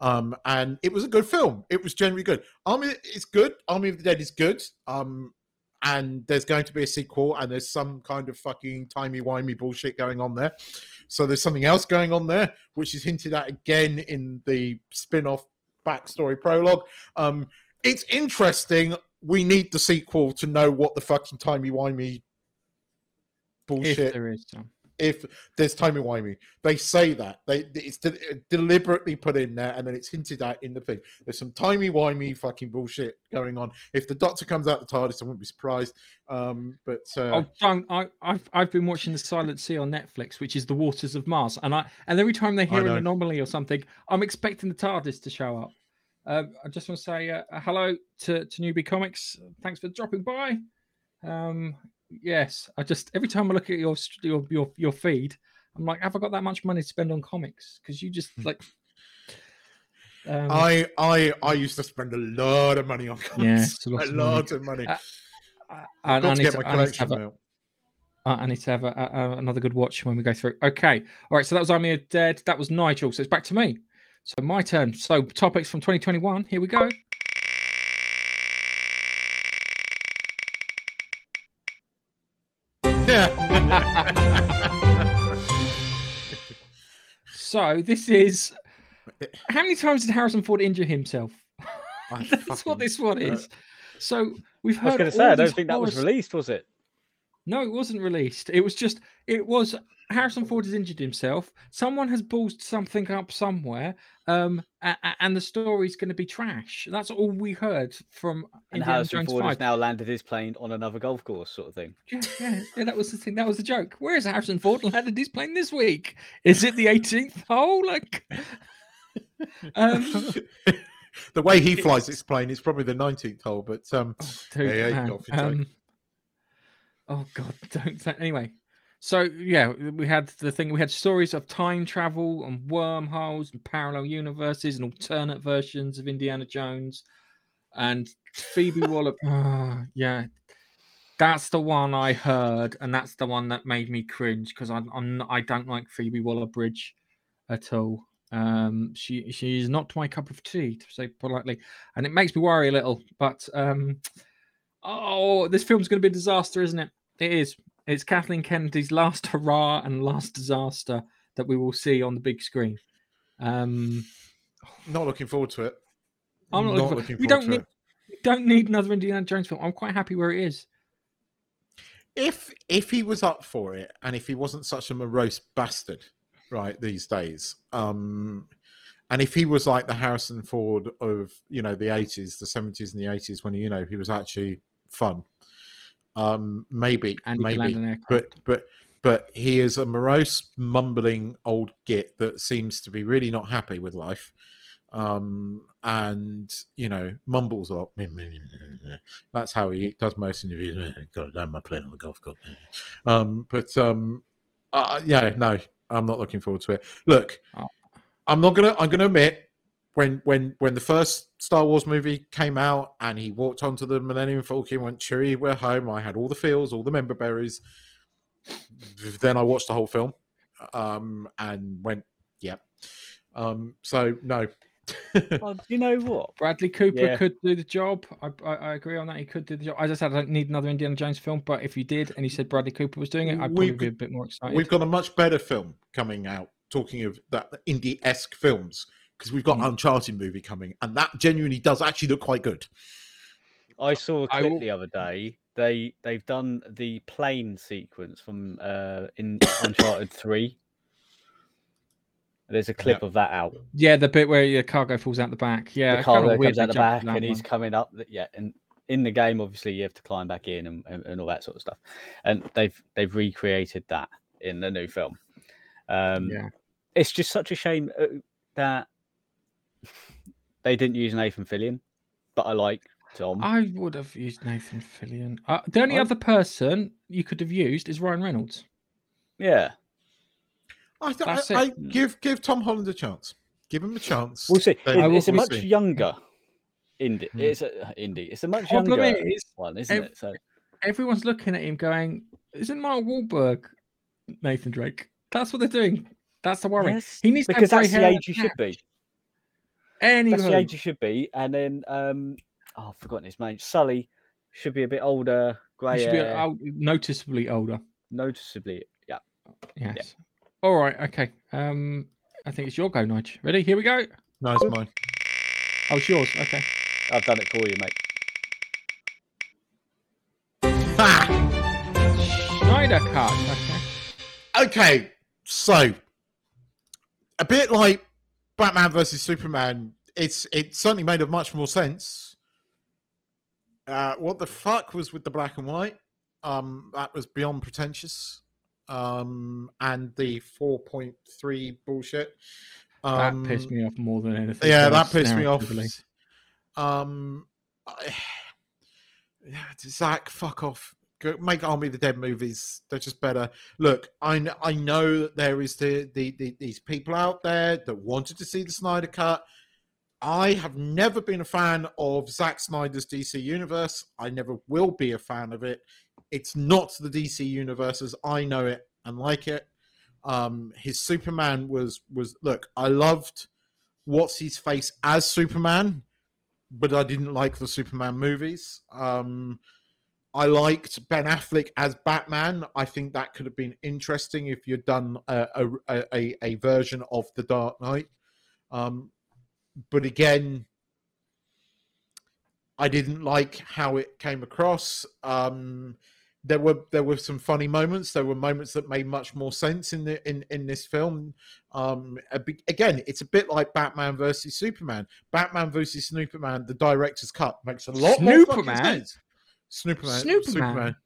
Um and it was a good film. It was generally good. Army is good. Army of the Dead is good. Um and there's going to be a sequel, and there's some kind of fucking timey wimey bullshit going on there. So there's something else going on there, which is hinted at again in the spin-off backstory prologue. Um, it's interesting. We need the sequel to know what the fucking timey wimey If bullshit. there is some. If, there's timey wimey, they say that they it's de- deliberately put in there, and then it's hinted at in the thing. There's some timey wimey fucking bullshit going on. If the Doctor comes out the TARDIS, I wouldn't be surprised. Um, but uh, Oh, don't! I, I've I've been watching the Silent Sea on Netflix, which is the waters of Mars, and I and every time they hear an anomaly or something, I'm expecting the TARDIS to show up. Um, I just want to say uh, hello to to Newbie Comics. Thanks for dropping by. Um, yes, I just every time I look at your your your, your feed, I'm like, have I got that much money to spend on comics? Because you just like. Um, I I I used to spend a lot of money on Yes, comics. lots a of money. lot of money. Uh, I, I've I to need get to- my I need to have collection out. Uh, I need to have a, a, a- another good watch when we go through. Okay. All right. So that was Army of Dead. That was Nigel. So it's back to me. So my turn. So topics from 2021. Here we go. [LAUGHS] So this is. How many times did Harrison Ford injure himself? I [LAUGHS] That's what this one uh, is. So we've heard. I heard. was going to say, I don't think that was horror- released, was it? No, it wasn't released. It was just. It was Harrison Ford has injured himself. Someone has ballsed something up somewhere, um, a- a- and the story's going to be trash. That's all we heard from And Indiana Harrison Jones Ford has now landed his plane on another golf course, sort of thing. [LAUGHS] Yeah, yeah, yeah, that was the thing. That was the joke. Where is Harrison Ford landed his plane this week? Is it the 18th hole? Like, [LAUGHS] um, the way he flies this plane is probably the 19th hole, but um, dude, Yeah, yeah, you man, go off your joke. um, oh god, [LAUGHS] don't say anyway. So yeah, we had the thing. We had stories of time travel and wormholes and parallel universes and alternate versions of Indiana Jones and Phoebe [LAUGHS] Waller. Ah, yeah, that's the one I heard, and that's the one that made me cringe because I'm, I'm I don't like Phoebe Waller Bridge at all. Um, she she's not my cup of tea, to say politely, and it makes me worry a little. But um, oh, this film's going to be a disaster, isn't it? It is. It's Kathleen Kennedy's last hurrah and last disaster that we will see on the big screen. Um, not looking forward to it. I'm not, looking, for, we forward don't to need it. we don't need another Indiana Jones film. I'm quite happy where it is. If if he was up for it, and if he wasn't such a morose bastard, right these days, um, and if he was like the Harrison Ford of you know the 80s, the 70s, and the 80s, when you know he was actually fun, um, maybe, And he can maybe, but but but he is a morose, mumbling old git that seems to be really not happy with life, um, and you know mumbles a lot. [LAUGHS] That's how he does most interviews. [LAUGHS] Got to land my plane on the golf course. Um, but um, uh, yeah, no, I'm not looking forward to it. Look, Oh. I'm not gonna. I'm gonna admit when when when the first Star Wars movie came out and he walked onto the Millennium Falcon and went, Chewie, we're home. I had all the feels, all the member berries. Then I watched the whole film um, and went, yep. Um, so no. [LAUGHS] Oh, do you know what? Bradley Cooper Yeah. could do the job. I, I, I agree on that. He could do the job. I just said I don't need another Indiana Jones film, but if you did and he said Bradley Cooper was doing it, I'd probably We've- be a bit more excited. We've got a much better film coming out. Talking of that indie esque films, because we've got Mm. Uncharted movie coming, and that genuinely does actually look quite good. I saw a clip will- the other day. They they've done the plane sequence from uh in [COUGHS] Uncharted Three. There's a clip of that out. Yeah, the bit where your cargo falls out the back. Yeah, the it's kinda cargo weird comes out the back to that and he's coming up. th- Yeah, and in the game, obviously, you have to climb back in and, and, and all that sort of stuff. And they've they've recreated that in the new film. Um, Yeah. It's just such a shame uh, that they didn't use Nathan Fillion, but I like Tom. I would have used Nathan Fillion. Uh, the only I- other person you could have used is Ryan Reynolds. yeah, I, th- That's I, it. I give give Tom Holland a chance. Give him a chance. we'll see. Then It- I will- it's a much see. younger indie. Hmm. It's a indie. It's a much Problem younger is, one, isn't ev- it? So everyone's looking at him going, "Isn't Mark Wahlberg Nathan Drake?" That's what they're doing. That's the worry. Yes, he needs to because have that's grey the age you should be. Anywho, That's the age you should be. And then, um, oh, I've forgotten his name. Sully should be a bit older, he grey should be hair, oh, noticeably older. noticeably. Yeah. Yes. All right. Okay. Um, I think it's your go, Nige. Ready? Here we go. No, it's mine. Oh, it's yours. Okay. I've done it for you, mate. Ha! Snyder cut. Okay. Okay, so a bit like Batman versus Superman, it's it certainly made a much more sense. Uh, what the fuck was with the black and white? Um, that was beyond pretentious. Um, and the four point three bullshit. That Um, pissed me off more than anything. Yeah, that pissed me off. Um, I, [SIGHS] yeah, Zach, fuck off. Make Army of the Dead movies. They're just better. Look, I kn- I know that there is the, the, the these people out there that wanted to see the Snyder cut. I have never been a fan of Zack Snyder's DC universe. I never will be a fan of it. It's not the DC universe as I know it and like it. Um, his Superman was was look. I loved what's his face as Superman, but I didn't like the Superman movies. Um, I liked Ben Affleck as Batman. I think that could have been interesting if you'd done a a, a, a version of the Dark Knight. Um, but again, I didn't like how it came across. Um, there were there were some funny moments. There were moments that made much more sense in the in in this film. Um, again, it's a bit like Batman versus Superman. Batman versus Superman, the director's cut makes a lot more sense. Snooperman, Snooperman. Superman.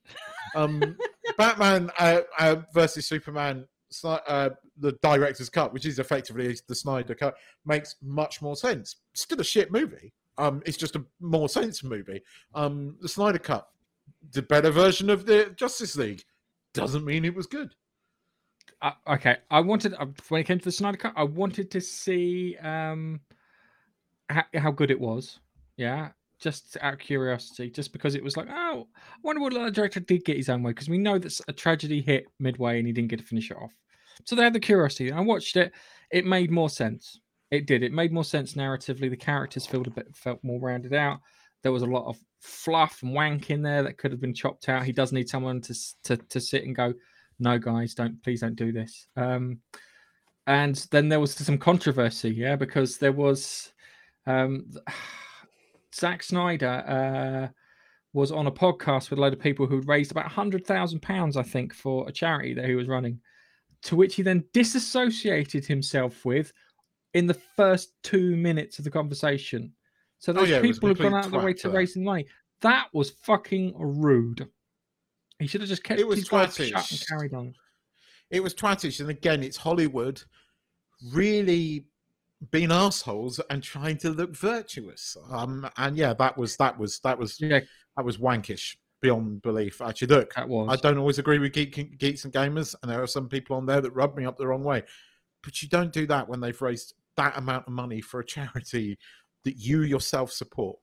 Um, Batman uh, uh, versus Superman, uh, the director's cut, which is effectively the Snyder cut, makes much more sense. Still a shit movie. Um, it's just a more sense movie. Um, the Snyder cut, the better version of the Justice League, doesn't mean it was good. Uh, okay, I wanted uh, when it came to the Snyder Cut, I wanted to see um how, how good it was. Yeah, just out of curiosity, just because it was like, oh, I wonder what the director did get his own way because we know that a tragedy hit midway and he didn't get to finish it off. So they had the curiosity. I watched it. It made more sense. It did. It made more sense narratively. The characters felt a bit felt more rounded out. There was a lot of fluff and wank in there that could have been chopped out. He does need someone to to to sit and go, no guys don't please don't do this um and then there was some controversy yeah because there was um Zack Snyder uh was on a podcast with a load of people who raised about 100,000 pounds I think for a charity that he was running to which he then disassociated himself with in the first 2 minutes of the conversation so Oh, those yeah, was a people have gone out of their way to that. raise the money that was fucking rude he should have just kept It was his mouth shut and carried on. It was twattish, and again, it's Hollywood really being assholes and trying to look virtuous. Um, and yeah, that was that was that was Yeah, that was wankish beyond belief. Actually, look, that was. I don't always agree with geek, geeks and gamers, and there are some people on there that rub me up the wrong way. But you don't do that when they've raised that amount of money for a charity that you yourself support.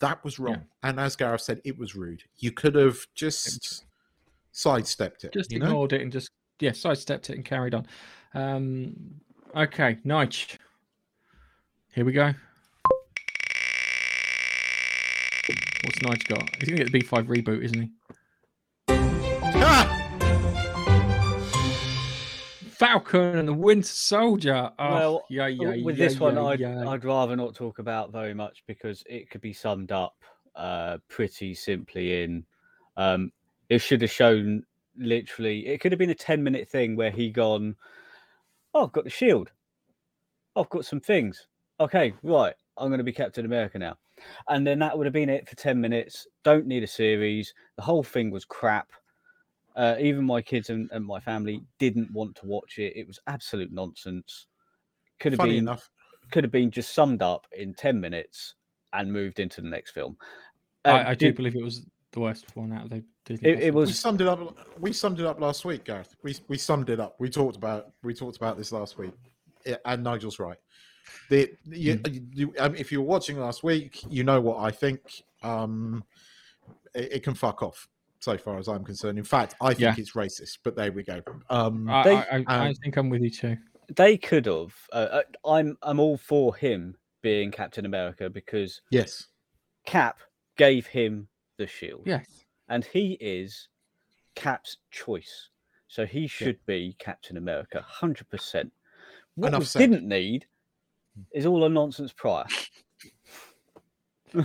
That was wrong. Yeah. And as Gareth said, it was rude. You could have just sidestepped it. Just you know? ignored it and just yeah, sidestepped it and carried on. Um, okay, Nige. Here we go. What's Nige got? He's gonna get the B5 reboot, isn't he? Ah! Falcon and the Winter Soldier. Oh, Well, yeah, yeah. with yeah, this one, I'd. I'd rather not talk about very much because it could be summed up uh, pretty simply in um, it should have shown literally, it could have been a 10 minute thing where he gone, Oh, I've got the shield. I've got some things. Okay, right. I'm going to be Captain America now. And then that would have been it for 10 minutes. Don't need a series. The whole thing was crap. Uh, even my kids and, and my family didn't want to watch it. It was absolute nonsense. Could have Funny been enough, could have been just summed up in 10 minutes and moved into the next film. Uh, I, I do did- believe it was the worst one out of the Disney. It- it Plus we was- summed it up. We summed it up last week, Gareth. We we summed it up. We talked about we talked about this last week, Yeah, and Nigel's right. The, you, you, um, if you were watching last week, you know what I think. Um, it, it can fuck off, so far as I'm concerned. In fact, I think Yeah. it's racist. But there we go. Um, I, They- I, I, I think I'm with you too. They could have. Uh, uh, I'm I'm all for him being Captain America because yes, Cap gave him the shield, Yes. and he is Cap's choice, so he should be Captain America, hundred percent. What Enough we said. didn't need is all a nonsense prior. [LAUGHS] go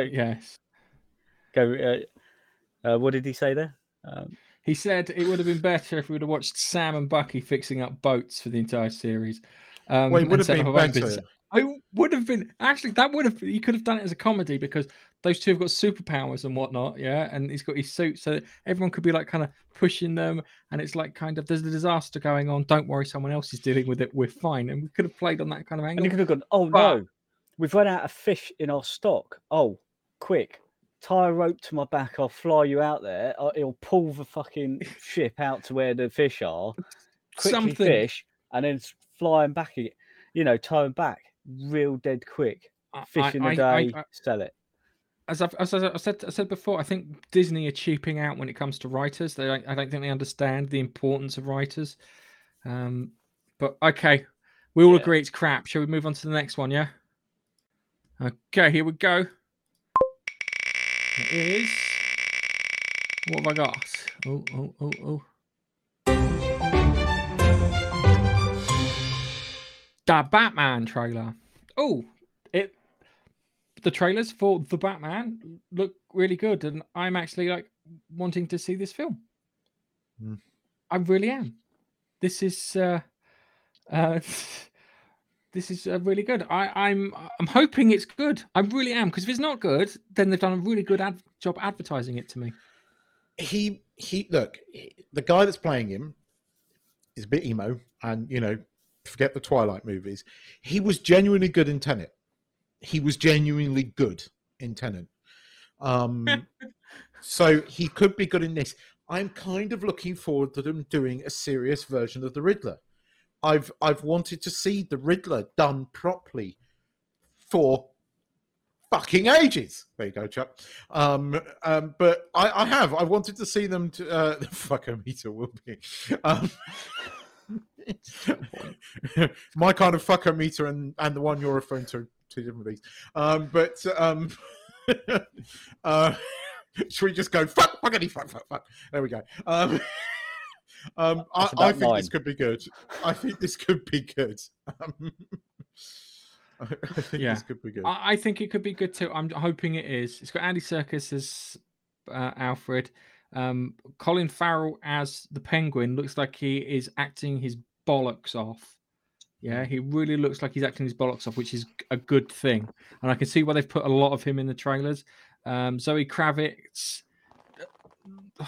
Yes. go. Uh, uh, what did he say there? Um, He said it would have been better if we would have watched Sam and Bucky fixing up boats for the entire series. Um, well, it would have been of better. I would have been actually that would have you could have done it as a comedy because those two have got superpowers and whatnot, yeah. And he's got his suit, so everyone could be like kind of pushing them, and it's like kind of there's a disaster going on. Don't worry, someone else is dealing with it. We're fine, and we could have played on that kind of and angle. could have gone. Oh But- no, we've run out of fish in our stock. Oh, quick! Tie a rope to my back. I'll fly you out there. Uh, It'll pull the fucking [LAUGHS] ship out to where the fish are. Quickly Something. fish, and then flying back. You know, tie 'em back real dead quick. Fish I- in a I- day, I- sell it. As I've, as I said, I said before, I think Disney are cheaping out when it comes to writers. They, I don't think they understand the importance of writers. Um, but okay, we all Yeah. agree it's crap. Shall we move on to the next one? Yeah. Okay, here we go. It is. What have I got? Oh, oh, oh, oh. The Batman trailer. Oh, the trailers for the Batman look really good, and I'm actually like wanting to see this film. Hmm. I really am. This is uh, uh, [LAUGHS] this is uh, really good. I, I'm I'm hoping it's good. I really am because if it's not good, then they've done a really good ad- job advertising it to me. he he look the guy that's playing him is a bit emo and you know forget the twilight movies he was genuinely good in tenet he was genuinely good in Tenet. um [LAUGHS] so he could be good in this i'm kind of looking forward to them doing a serious version of the riddler i've i've wanted to see the riddler done properly for fucking ages. There you go, Chuck. Um, um, but I, I have. I wanted to see them to uh, [LAUGHS] the fuckometer will be. Um, [LAUGHS] my kind of fuckometer and and the one you're referring to, two different things. Um, but um, [LAUGHS] uh, should we just go fuck fuckity fuck fuck fuck? There we go. Um, [LAUGHS] um, I, I about think this could be good. I think this could be good. Um, [LAUGHS] I think Yeah. this could be good. I, I think it could be good too. I'm hoping it is. It's got Andy Serkis as uh, Alfred. Um, Colin Farrell as the Penguin looks like he is acting his bollocks off. Yeah, he really looks like he's acting his bollocks off, which is a good thing. And I can see why they've put a lot of him in the trailers. Um, Zoe Kravitz, [SIGHS]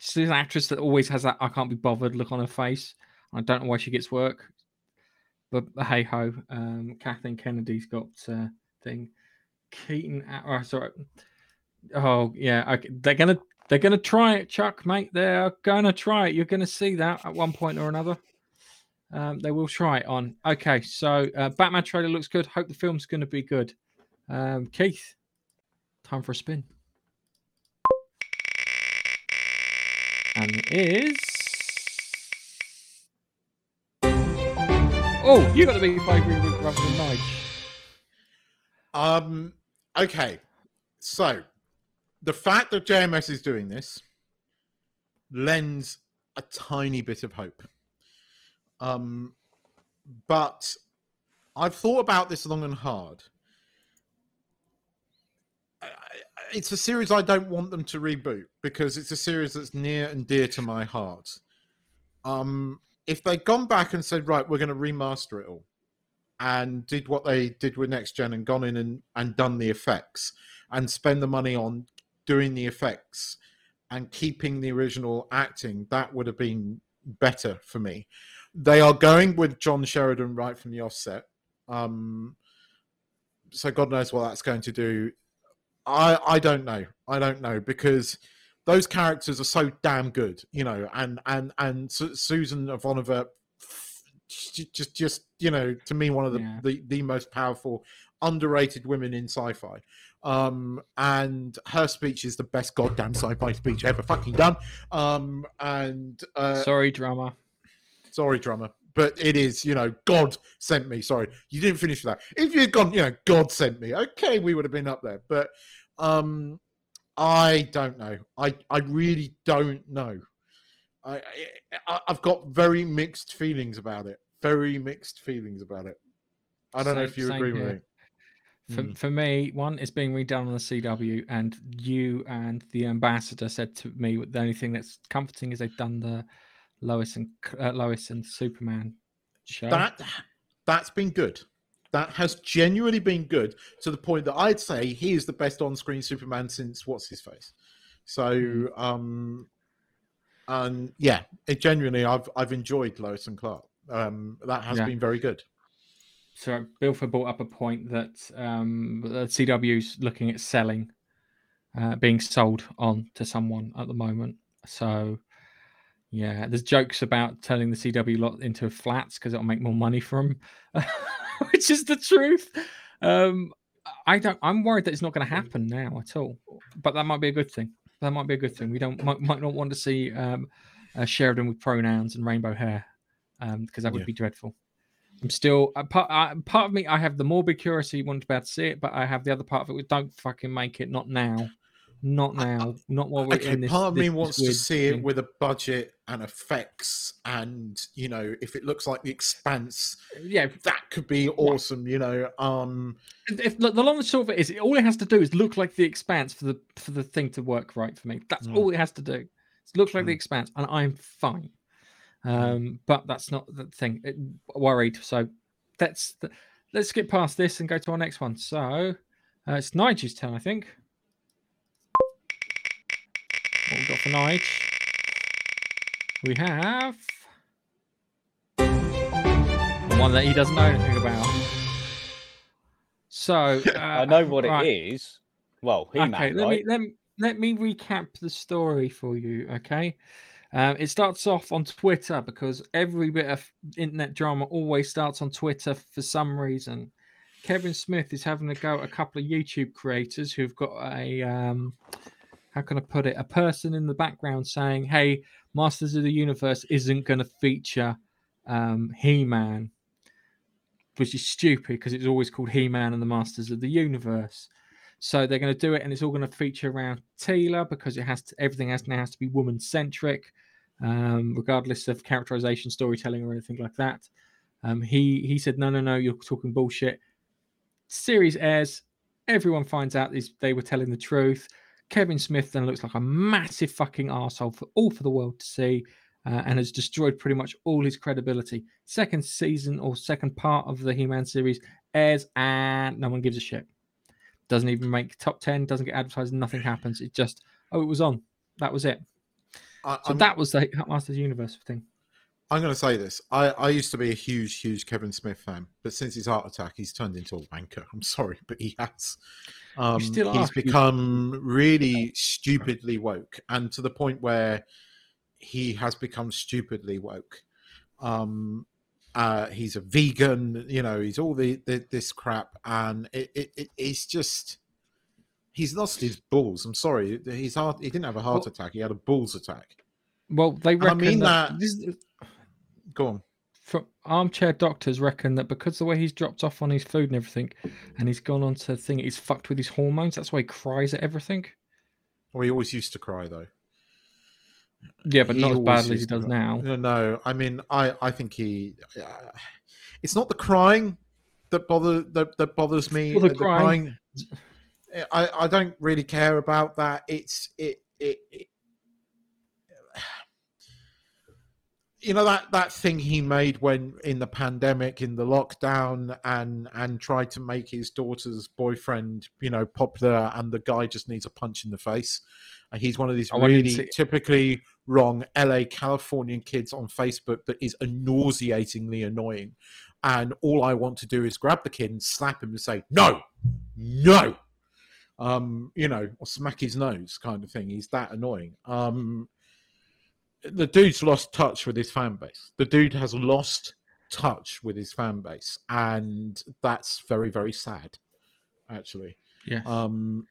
she's an actress that always has that I can't be bothered look on her face. I don't know why she gets work, but hey ho. Um, Kathleen Kennedy's got uh, thing. Keaton, oh, sorry. Oh yeah, okay. they're gonna they're gonna try it, Chuck, mate. They're gonna try it. You're gonna see that at one point or another. Um, they will try it on. Okay, so uh, Batman trailer looks good. Hope the film's going to be good. Um, Keith, time for a spin. And it is. Oh, you got the big five rather than Nige. Um. Okay. So, the fact that JMS is doing this lends a tiny bit of hope. Um, but I've thought about this long and hard. It's a series I don't want them to reboot because it's a series that's near and dear to my heart. Um, if they'd gone back and said, right, we're going to remaster it all, and did what they did with Next Gen and gone in and, and done the effects and spend the money on doing the effects and keeping the original acting, that would have been better for me. They are going with John Sheridan right from the offset. Um, so God knows what that's going to do. I I don't know. I don't know because those characters are so damn good, you know. And and and Su- Susan Ivanova, just just you know, to me, one of the Yeah. the, the most powerful, underrated women in sci-fi. Um, and her speech is the best goddamn sci-fi speech ever fucking done. Um, and uh, Sorry, drama. Sorry, drummer, but it is, you know, God sent me. Sorry, you didn't finish that. If you'd gone, you know, God sent me, okay, we would have been up there. But um, I don't know. I I really don't know. I, I I've got very mixed feelings about it. Very mixed feelings about it. I don't know if you same agree with me. For, Mm. for me, one is being redone on the CW, and you and the ambassador said to me the only thing that's comforting is they've done the Lois and uh, Lois and Superman show. That that's been good. That has genuinely been good to the point that I'd say he is the best on-screen Superman since what's his face. So, Hmm. um, and yeah, it genuinely I've I've enjoyed Lois and Clark. Um, that has Yeah. been very good. so Bilford brought up a point that um, the CW's looking at selling, uh, being sold on to someone at the moment. So. Yeah, there's jokes about turning the CW lot into flats because it'll make more money for them, [LAUGHS] which is the truth. Um, I don't. I'm worried that it's not going to happen now at all. But that might be a good thing. That might be a good thing. We don't might, might not want to see um, uh, Sheridan with pronouns and rainbow hair because that would Yeah. be dreadful. I'm still a part. Uh, part of me, I have the morbid curiosity, wanting to be able to see it, but I have the other part of it. with Don't fucking make it. Not now. Not now. Not while we're Okay, in this. part of me this- this wants to see it with a budget and effects, and you know, if it looks like The Expanse, Yeah, that could be awesome. You know, um, if the, the long and short of it is, all it has to do is look like the expanse for the for the thing to work right for me. That's Mm. all it has to do. It's look like the Mm. expanse, and I'm fine. Um, but that's not the thing. It, worried. So let's let's get past this and go to our next one. So uh, it's Nigel's turn, I think. What we got for Nigel? We have one that he doesn't know anything about. So [LAUGHS] I uh, know what right. it is. Well, he okay, man, let right? me let me let me recap the story for you. Okay, um, it starts off on Twitter because every bit of internet drama always starts on Twitter for some reason. Kevin Smith is having a go at a couple of YouTube creators who've got a um, how can I put it? A person in the background saying, "Hey, Masters of the Universe isn't going to feature um, He-Man." Which is stupid because it's always called He-Man and the Masters of the Universe. So they're going to do it, and it's all going to feature around Taylor because it has to, everything has now has to be woman centric, um, regardless of characterization, storytelling, or anything like that. Um, he he said, no, no, no, you're talking bullshit. Series airs, everyone finds out these they were telling the truth. Kevin Smith then looks like a massive fucking asshole for all for the world to see, uh, and has destroyed pretty much all his credibility. Second season or second part of the He-Man series airs, and no one gives a shit. Doesn't even make top 10 doesn't get advertised nothing happens. It just oh it was on. That was it. I, so I'm, that was the masters universe thing I'm going to say this. I, I used to be a huge, huge Kevin Smith fan, but since his heart attack, he's turned into a wanker. I'm [LAUGHS] sorry, but he has. Um, still he's become really stupidly woke, and to the point where he has become stupidly woke. Um, uh, he's a vegan. You know, he's all the, the this crap, and it, it, it it's just he's lost his balls. I'm sorry, he's heart. He didn't have a heart Well- attack. He had a balls attack. Well, they I mean that, that- this is- Go on. from armchair doctors reckon that because the way he's dropped off on his food and everything, and he's gone on to think he's fucked with his hormones. That's why he cries at everything. Well, he always used to cry though. Yeah, but He not as badly as he does now. No, no. I mean, I I think he. Uh, it's not the crying that bother that, that bothers me. Well, the Uh, crying- I I don't really care about that. It's it it. it you know that that thing he made when in the pandemic in the lockdown and and tried to make his daughter's boyfriend you know popular and the guy just needs a punch in the face. And he's one of these I really typically wrong la californian kids on facebook that is nauseatingly annoying. And all i want to do is grab the kid and slap him and say no! No! Um you know or smack his nose kind of thing. He's that annoying. Um the dude's lost touch with his fan base. The dude has lost touch with his fan base, and that's very, very sad, actually. Yeah. Um,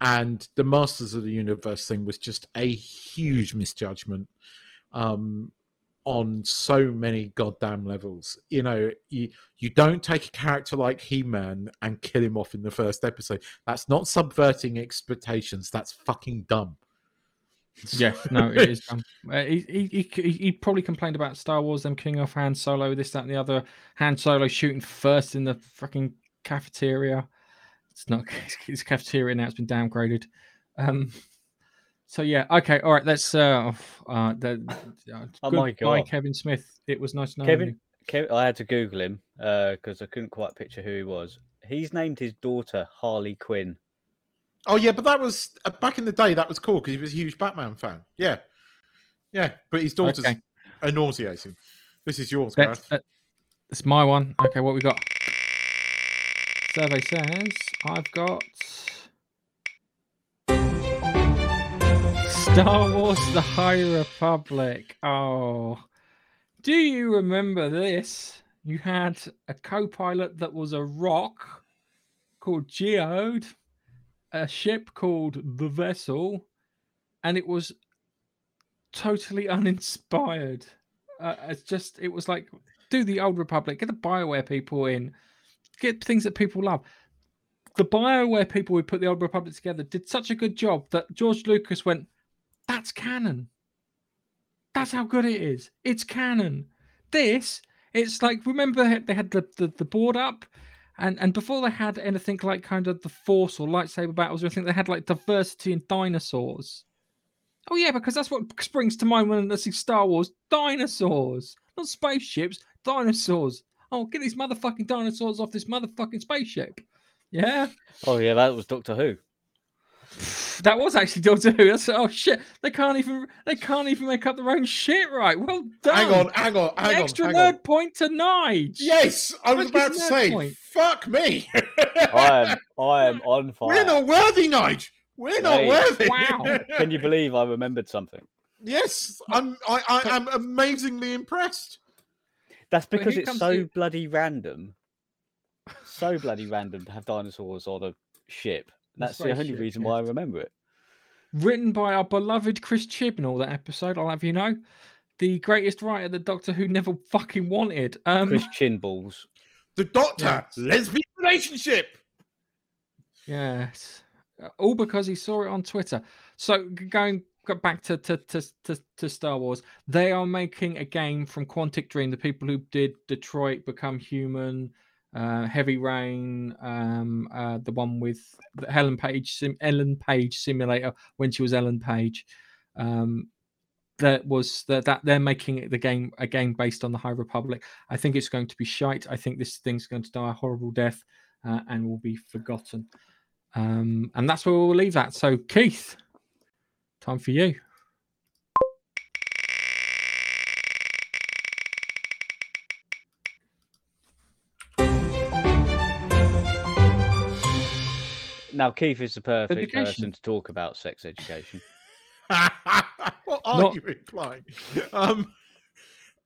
and the Masters of the Universe thing was just a huge misjudgment um, on so many goddamn levels. You know, you you don't take a character like He Man and kill him off in the first episode. That's not subverting expectations. That's fucking dumb. Yeah, [LAUGHS] no, it is. Um, uh, he, he, he, he probably complained about Star Wars, them killing off Han Solo, this, that, and the other. Han Solo shooting first in the fucking cafeteria. It's not his cafeteria now; it's been downgraded. Um, so yeah, okay, all right. Let's. Uh, uh, the, uh, Oh my goodbye, God. Kevin Smith. It was nice knowing Kevin, you. Kev, I had to Google him because I couldn't quite picture who he was. He's named his daughter Harley Quinn. Oh yeah, but that was uh, back in the day. That was cool because he was a huge Batman fan. Yeah, yeah. But his daughters Okay. are nauseating. This is yours, Gareth. that, that's my one. Okay, what we got? Survey says I've got Star Wars: The High Republic. Oh, do you remember this? You had a co-pilot that was a rock called Geode, a ship called the Vessel, and it was totally [LAUGHS] uninspired. Uh, it's just it was like do the old Republic, get the Bioware people in, get things that people love. The Bioware people who put the old Republic together did such a good job that George Lucas went, "That's canon. That's how good it is. It's canon." This, it's like remember they had- the, the, the board up, and and before they had anything like kind of the Force or lightsaber battles, I think they had like diversity in dinosaurs. Oh yeah, because that's what springs to mind when I see Star Wars. Dinosaurs, not spaceships. Dinosaurs. Oh, get these motherfucking dinosaurs off this motherfucking spaceship. Yeah, Oh yeah, that was Doctor Who. [LAUGHS] that was actually Doctor Who. That's oh shit. They can't even they can't even make up their own shit right. Well done. Hang on, hang on, hang on. Extra hang nerd on. point to Nige. Yes, I was about to say, point? fuck me. I am, [LAUGHS] I am on fire. We're not worthy, Nige. We're not Wait. worthy. Wow. [LAUGHS] Can you believe I remembered something? yes, I'm. I, I am amazingly impressed. That's because it's so the- bloody random. So bloody random to have dinosaurs on a ship. The That's the only reason why I remember it. Written by our beloved Chris Chibnall. That episode, I'll have you know, the greatest writer the Doctor Who never fucking wanted. Um, Chris Chin Balls. The Doctor Yes. lesbian relationship. Yes, Uh, all because he saw it on Twitter. So going back to to, to to to Star Wars, they are making a game from Quantic Dream, the people who did Detroit Become Human, uh, Heavy Rain, um, uh, the one with the Helen Page, sim- Ellen Page simulator when she was Ellen Page. Um, that was that that they're making the game a game based on the High Republic. I think it's going to be shite. I think this thing's going to die a horrible death uh, and will be forgotten. Um, and that's where we'll leave that. So, Keith, time for you. Now Keith is the perfect Education. person to talk about sex education. [LAUGHS] what are Not- you implying? Um,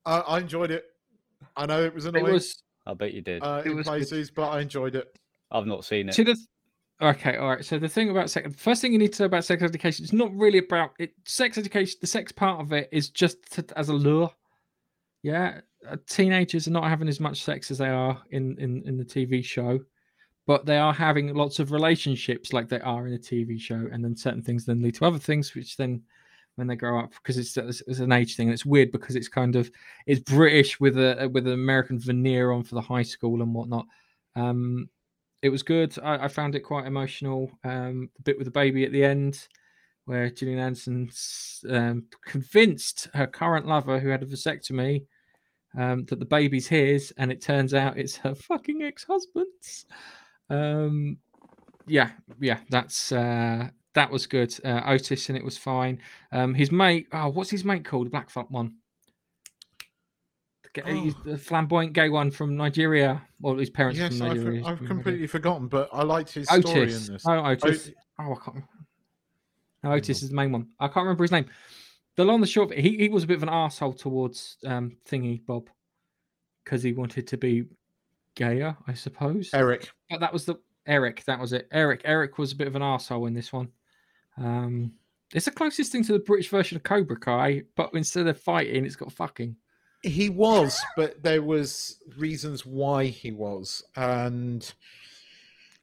I, I enjoyed it. I know it was It annoying was I bet you did. uh, it in was good. places, but I enjoyed it. I've not seen it. to the okay all right so the thing about sex the first thing you need to know about sex education is not really about it sex education the sex part of it is just to, as a lure yeah uh, teenagers are not having as much sex as they are in, in in the tv show but they are having lots of relationships like they are in a tv show and then certain things then lead to other things which then when they grow up because it's, it's, an age thing and it's weird because it's kind of it's british with a with an american veneer on for the high school and whatnot um it was good. I, I found it quite emotional. Um, the bit with the baby at the end, where Gillian Anderson um, convinced her current lover, who had a vasectomy, um, that the baby's his, and it turns out it's her fucking ex-husband's. Um, yeah, yeah, that's uh, that was good. Uh, Otis and it was fine. Um, his mate, oh, what's his mate called? The black fuck one. The, ga- he's Oh. the flamboyant gay one from Nigeria, or his parents Yes, from I've, I've from completely forgotten, but I liked his story in Otis. this. Oh, Otis. Ot- Oh, I can't. No, Otis is the main one. I can't remember his name. The long and the short, he he was a bit of an asshole towards um Thingy Bob because he wanted to be gayer, I suppose. Eric. But that was the Eric. That was it. Eric. Eric was a bit of an asshole in this one. Um, it's the closest thing to the British version of Cobra Kai, but instead of fighting, it's got fucking. He was, but there was reasons why he was, and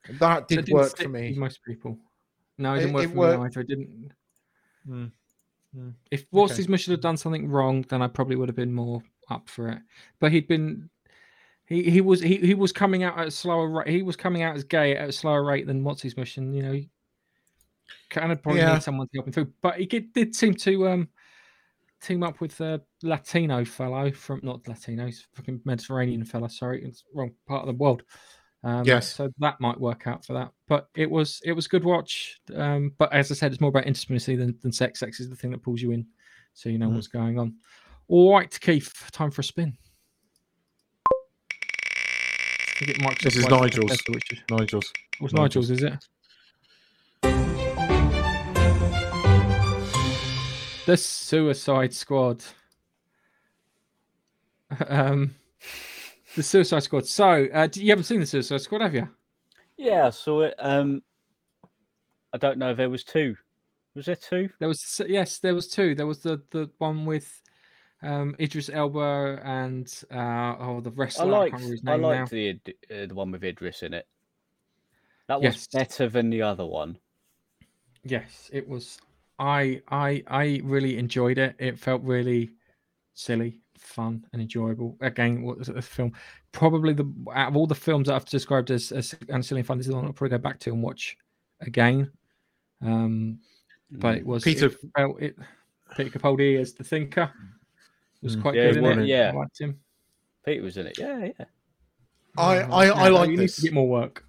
that That did didn't work for me. Most people. No, it It- didn't work it for me worked- either. It didn't. Hmm. Hmm. If Okay. What's his should have done something wrong, then I probably would have been more up for it. But he'd been he he was he, he was coming out at a slower rate. He was coming out as gay at a slower rate than what's his mission. You know, he kind of probably Yeah. need someone to help him through. But he did, did seem to um team up with a Latino fellow from not Latino, he's fucking Mediterranean fellow. Sorry, it's wrong part of the world. Um, Yes. so that might work out for that. But it was it was a good watch. Um, but as I said, it's more about intimacy than, than sex. Sex is the thing that pulls you in, so you know Mhm. what's going on. All right, Keith, time for a spin. I think it Microsoft This is Nigel's. Simulator, Which is, Nigel's. was Nigel's. Nigel's, is it? The Suicide Squad. [LAUGHS] Um, the Suicide Squad. So, uh, you haven't seen the Suicide Squad, have you? Yeah, I saw it. Um, I don't know if there was two. Was there two? There was yes, there was two. There was the the one with um Idris Elba and uh oh the I wrestler. I, liked. can't remember I name now. the Id- uh, the one with Idris in it. That was Yes. better than the other one. Yes, it was. I I I really enjoyed it. It felt really silly, fun, and enjoyable. Again, what was it, a film? Probably the out of all the films that I've described as, as and silly and fun, this is the one I'll probably go back to and watch again. Um, but it was Peter- It felt it. Peter Capaldi as the thinker was Mm. quite Yeah, good in brilliant. it. Yeah. I liked him. Peter was in it. Yeah, yeah. I, I, I no, like you this. Need to get more work.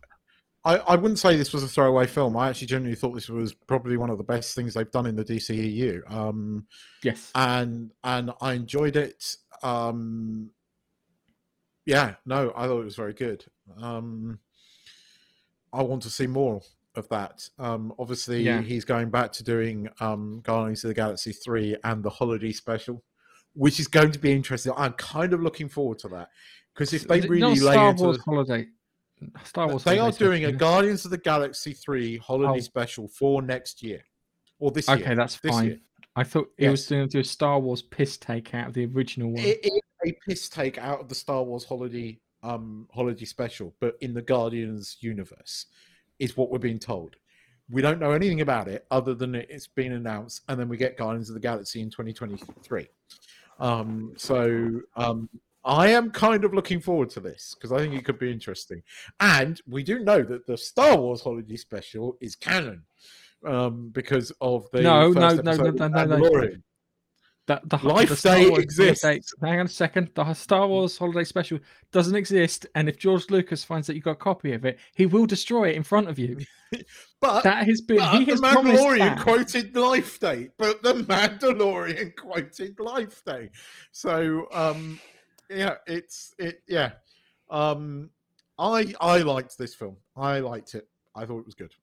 I, I wouldn't say this was a throwaway film. I actually genuinely thought this was probably one of the best things they've done in the DCEU. Um, Yes. and and I enjoyed it. Um, yeah, no, I thought it was very good. Um, I want to see more of that. Um, obviously, Yeah. he's going back to doing um, Guardians of the Galaxy three and the holiday special, which is going to be interesting. I'm kind of looking forward to that because if they really not lay Star into Wars the- holiday. Star Wars. they are holiday doing a Guardians of the Galaxy three holiday Oh. special for next year or this yeah? year. Okay, that's fine. year. I thought it was going to do a Star Wars piss take out of the original one. It is a piss take out of the Star Wars holiday um holiday special, but in the Guardians universe, is what we're being told. We don't know anything about it other than it's been announced, and then we get Guardians of the Galaxy in 2023. Um, so um, I am kind of looking forward to this because I think it could be interesting. And we do know that the Star Wars holiday special is canon um, because of the No, first no, no, no, no, no, no. That the Life the Day Wars holiday- exists. hang on a second. The Star Wars holiday special doesn't exist, and if George Lucas finds that you got a copy of it, he will destroy it in front of you. [LAUGHS] But That has been. But he the has promised Mandalorian quoted Life Day, but the Mandalorian [LAUGHS] quoted Life Day. So um yeah, it's it yeah. Um I I liked this film. I liked it. I thought it was good.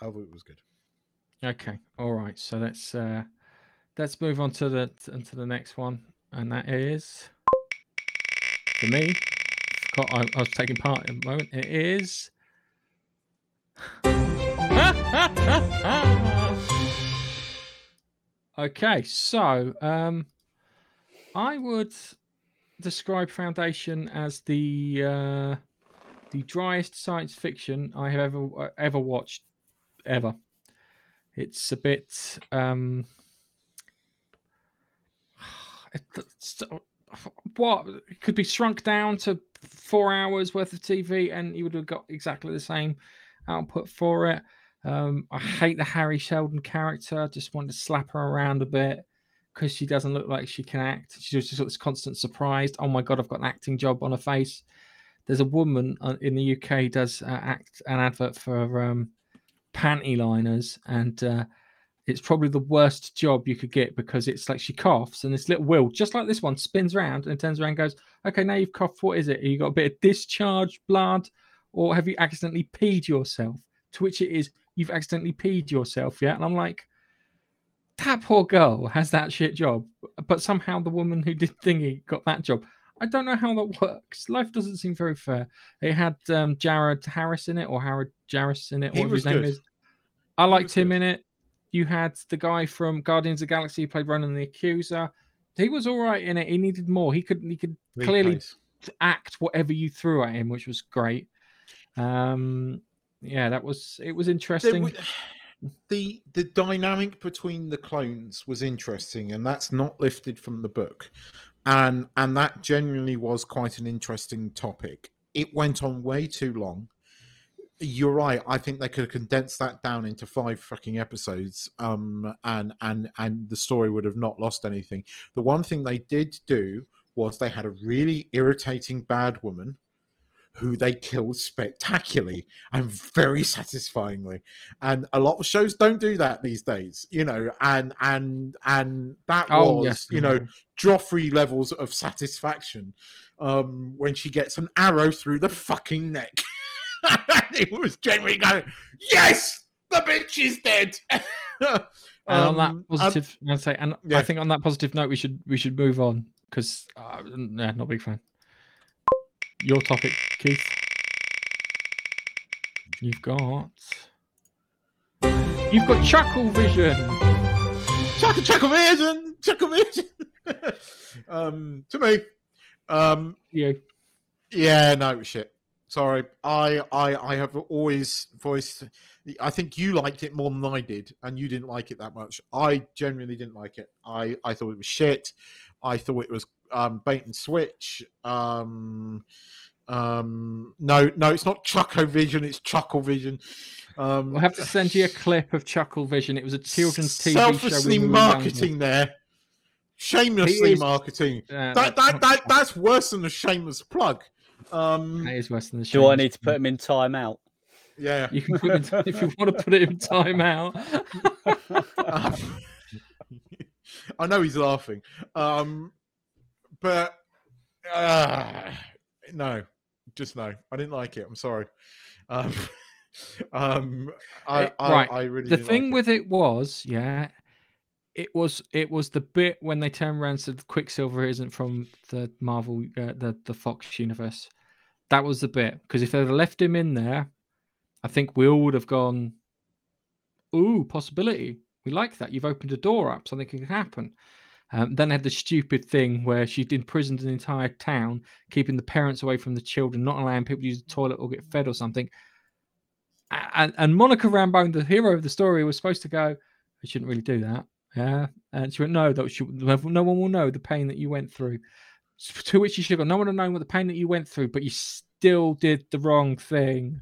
I thought it was good. Okay, all right. So let's uh let's move on to the to the next one, and that is for me. Forgot I, I was taking part in a moment. It is. [LAUGHS] okay, so um, I would describe Foundation as the uh, the driest science fiction I have ever ever watched, ever. It's a bit um, what could be shrunk down to four hours worth of TV, and you would have got exactly the same output for it. Um, I hate the Harry Sheldon character. Just wanted to slap her around a bit because she doesn't look like she can act. She's just this constant surprised. Oh my god, I've got an acting job on her face. There's a woman uh, in the UK does uh, act an advert for um, panty liners, and uh, it's probably the worst job you could get because it's like she coughs and this little wheel, just like this one, spins around and turns around and goes, Okay, now you've coughed. What is it? You got a bit of discharged blood, or have you accidentally peed yourself? To which it is, You've accidentally peed yourself, yeah? And I'm like, That poor girl has that shit job, but somehow the woman who did thingy got that job. I don't know how that works. Life doesn't seem very fair. It had um, Jared Harris in it, or Howard Jarris in it, He whatever his name good. is. I liked him good. in it. You had the guy from Guardians of the Galaxy who played Ronan the Accuser. He was all right in it. He needed more. He could he could clearly act whatever you threw at him, which was great. Um, yeah, that was it was interesting. [SIGHS] the the dynamic between the clones was interesting, and that's not lifted from the book, and and that genuinely was quite an interesting topic. It went on way too long. You're right. I think they could have condensed that down into five fucking episodes, um, and and and the story would have not lost anything. The one thing they did do was they had a really irritating bad woman who they killed spectacularly and very [LAUGHS] satisfyingly and a lot of shows don't do that these days you know and and and that Oh, was yes, you know joffrey levels of satisfaction um when she gets an arrow through the fucking neck [LAUGHS] [LAUGHS] it was genuinely going yes the bitch is dead [LAUGHS] and on that Um, positive, I'd say, and yeah. I think on that positive note, we should we should move on because uh, nah, not a big fan. Your topic, Keith. You've got you've got Chuckle Vision. Chuckle, chuckle vision, chuckle vision. [LAUGHS] um, to me, um, You yeah, no shit. Sorry, I, I, I have always voiced. I think you liked it more than I did, and you didn't like it that much. I genuinely didn't like it. I, I thought it was shit. I thought it was um, bait and switch. Um, um, no, no, it's not Chuckle Vision. It's Chuckle Vision. Um, I'll have to send you a clip of Chuckle Vision. It was a children's TV selflessly show. marketing there, shamelessly is- marketing. Uh, That, that, that, that's worse than a shameless plug. Um, that is worse than the Do I need to put him in timeout? yeah. You can put it in, if you want to put it in timeout. [LAUGHS] Um, I know he's laughing, um, but uh, no, just no. I didn't like it. I'm sorry. Um, [LAUGHS] um, I, I, right. I really the thing like with it was, yeah, it was it was the bit when they turned around and said Quicksilver isn't from the Marvel, uh, the the Fox universe. That was the bit because if they'd have left him in there, I think we all would have gone, "Ooh, possibility. We like that. You've opened a door up. Something can happen." Um, then they had the stupid thing where she'd imprisoned an entire town, keeping the parents away from the children, not allowing people to use the toilet or get fed or something. And, and Monica Rambeau, the hero of the story, was supposed to go, I shouldn't really do that. Yeah. And she went, No, that should, no one will know the pain that you went through. To which you should have gone, No one will know what the pain that you went through, but you still did the wrong thing.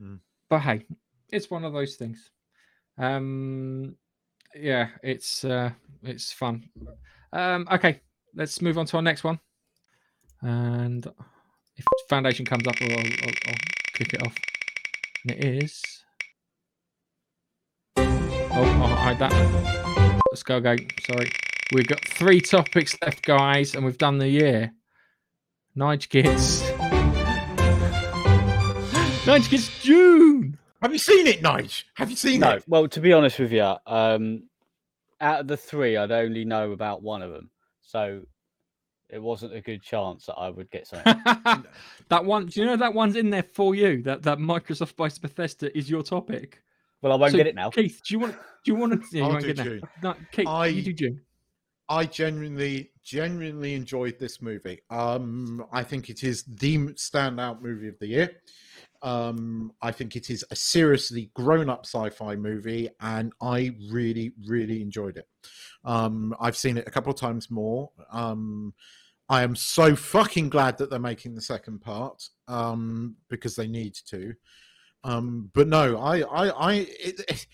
Mm. But hey, it's one of those things. Um, yeah, it's uh, it's fun. Um, okay, let's move on to our next one. And if Foundation comes up, I'll, I'll, I'll, kick it off. And it is. Oh, I'll hide that. Let's go again. Sorry. We've got three topics left, guys, and we've done the year. Nige Kids. [GASPS] Nige Kids Dune. Have you seen it, Nige? Have you seen No, it? well, to be honest with you, um, out of the three, I'd only know about one of them. So it wasn't a good chance that I would get something. [LAUGHS] [LAUGHS] that one, do you know that one's in there for you? That that Microsoft buys Bethesda is your topic. well, I won't So, get it now. Keith, do you want? Do you want to? Yeah, you I'll won't do get. Dune. No, Keith, I- you do Dune. I genuinely, genuinely enjoyed this movie. Um, I think it is the standout movie of the year. Um, I think it is a seriously grown-up sci-fi movie, and I really, really enjoyed it. Um, I've seen it a couple of times more. Um, I am so fucking glad that they're making the second part um, because they need to. Um, but no, I, I, I, it, it-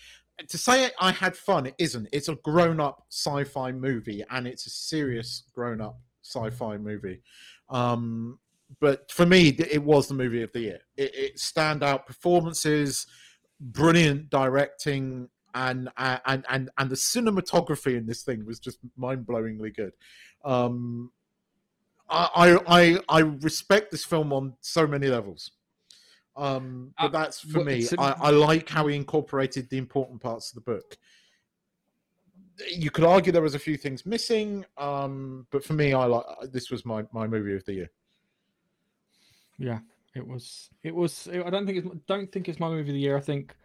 to say I had fun, it isn't. It's a grown-up sci-fi movie, and it's a serious grown-up sci-fi movie. Um, but for me, it was the movie of the year. It, it standout performances, brilliant directing, and and and and the cinematography in this thing was just mind-blowingly good. Um, I I I respect this film on so many levels. Um, but Uh, that's for well, me. a- I, I like how he incorporated the important parts of the book. You could argue there was a few things missing, um, but for me, I like this was my, my movie of the year. Yeah, it was. It was. I don't think it's. Don't think it's my movie of the year. I think.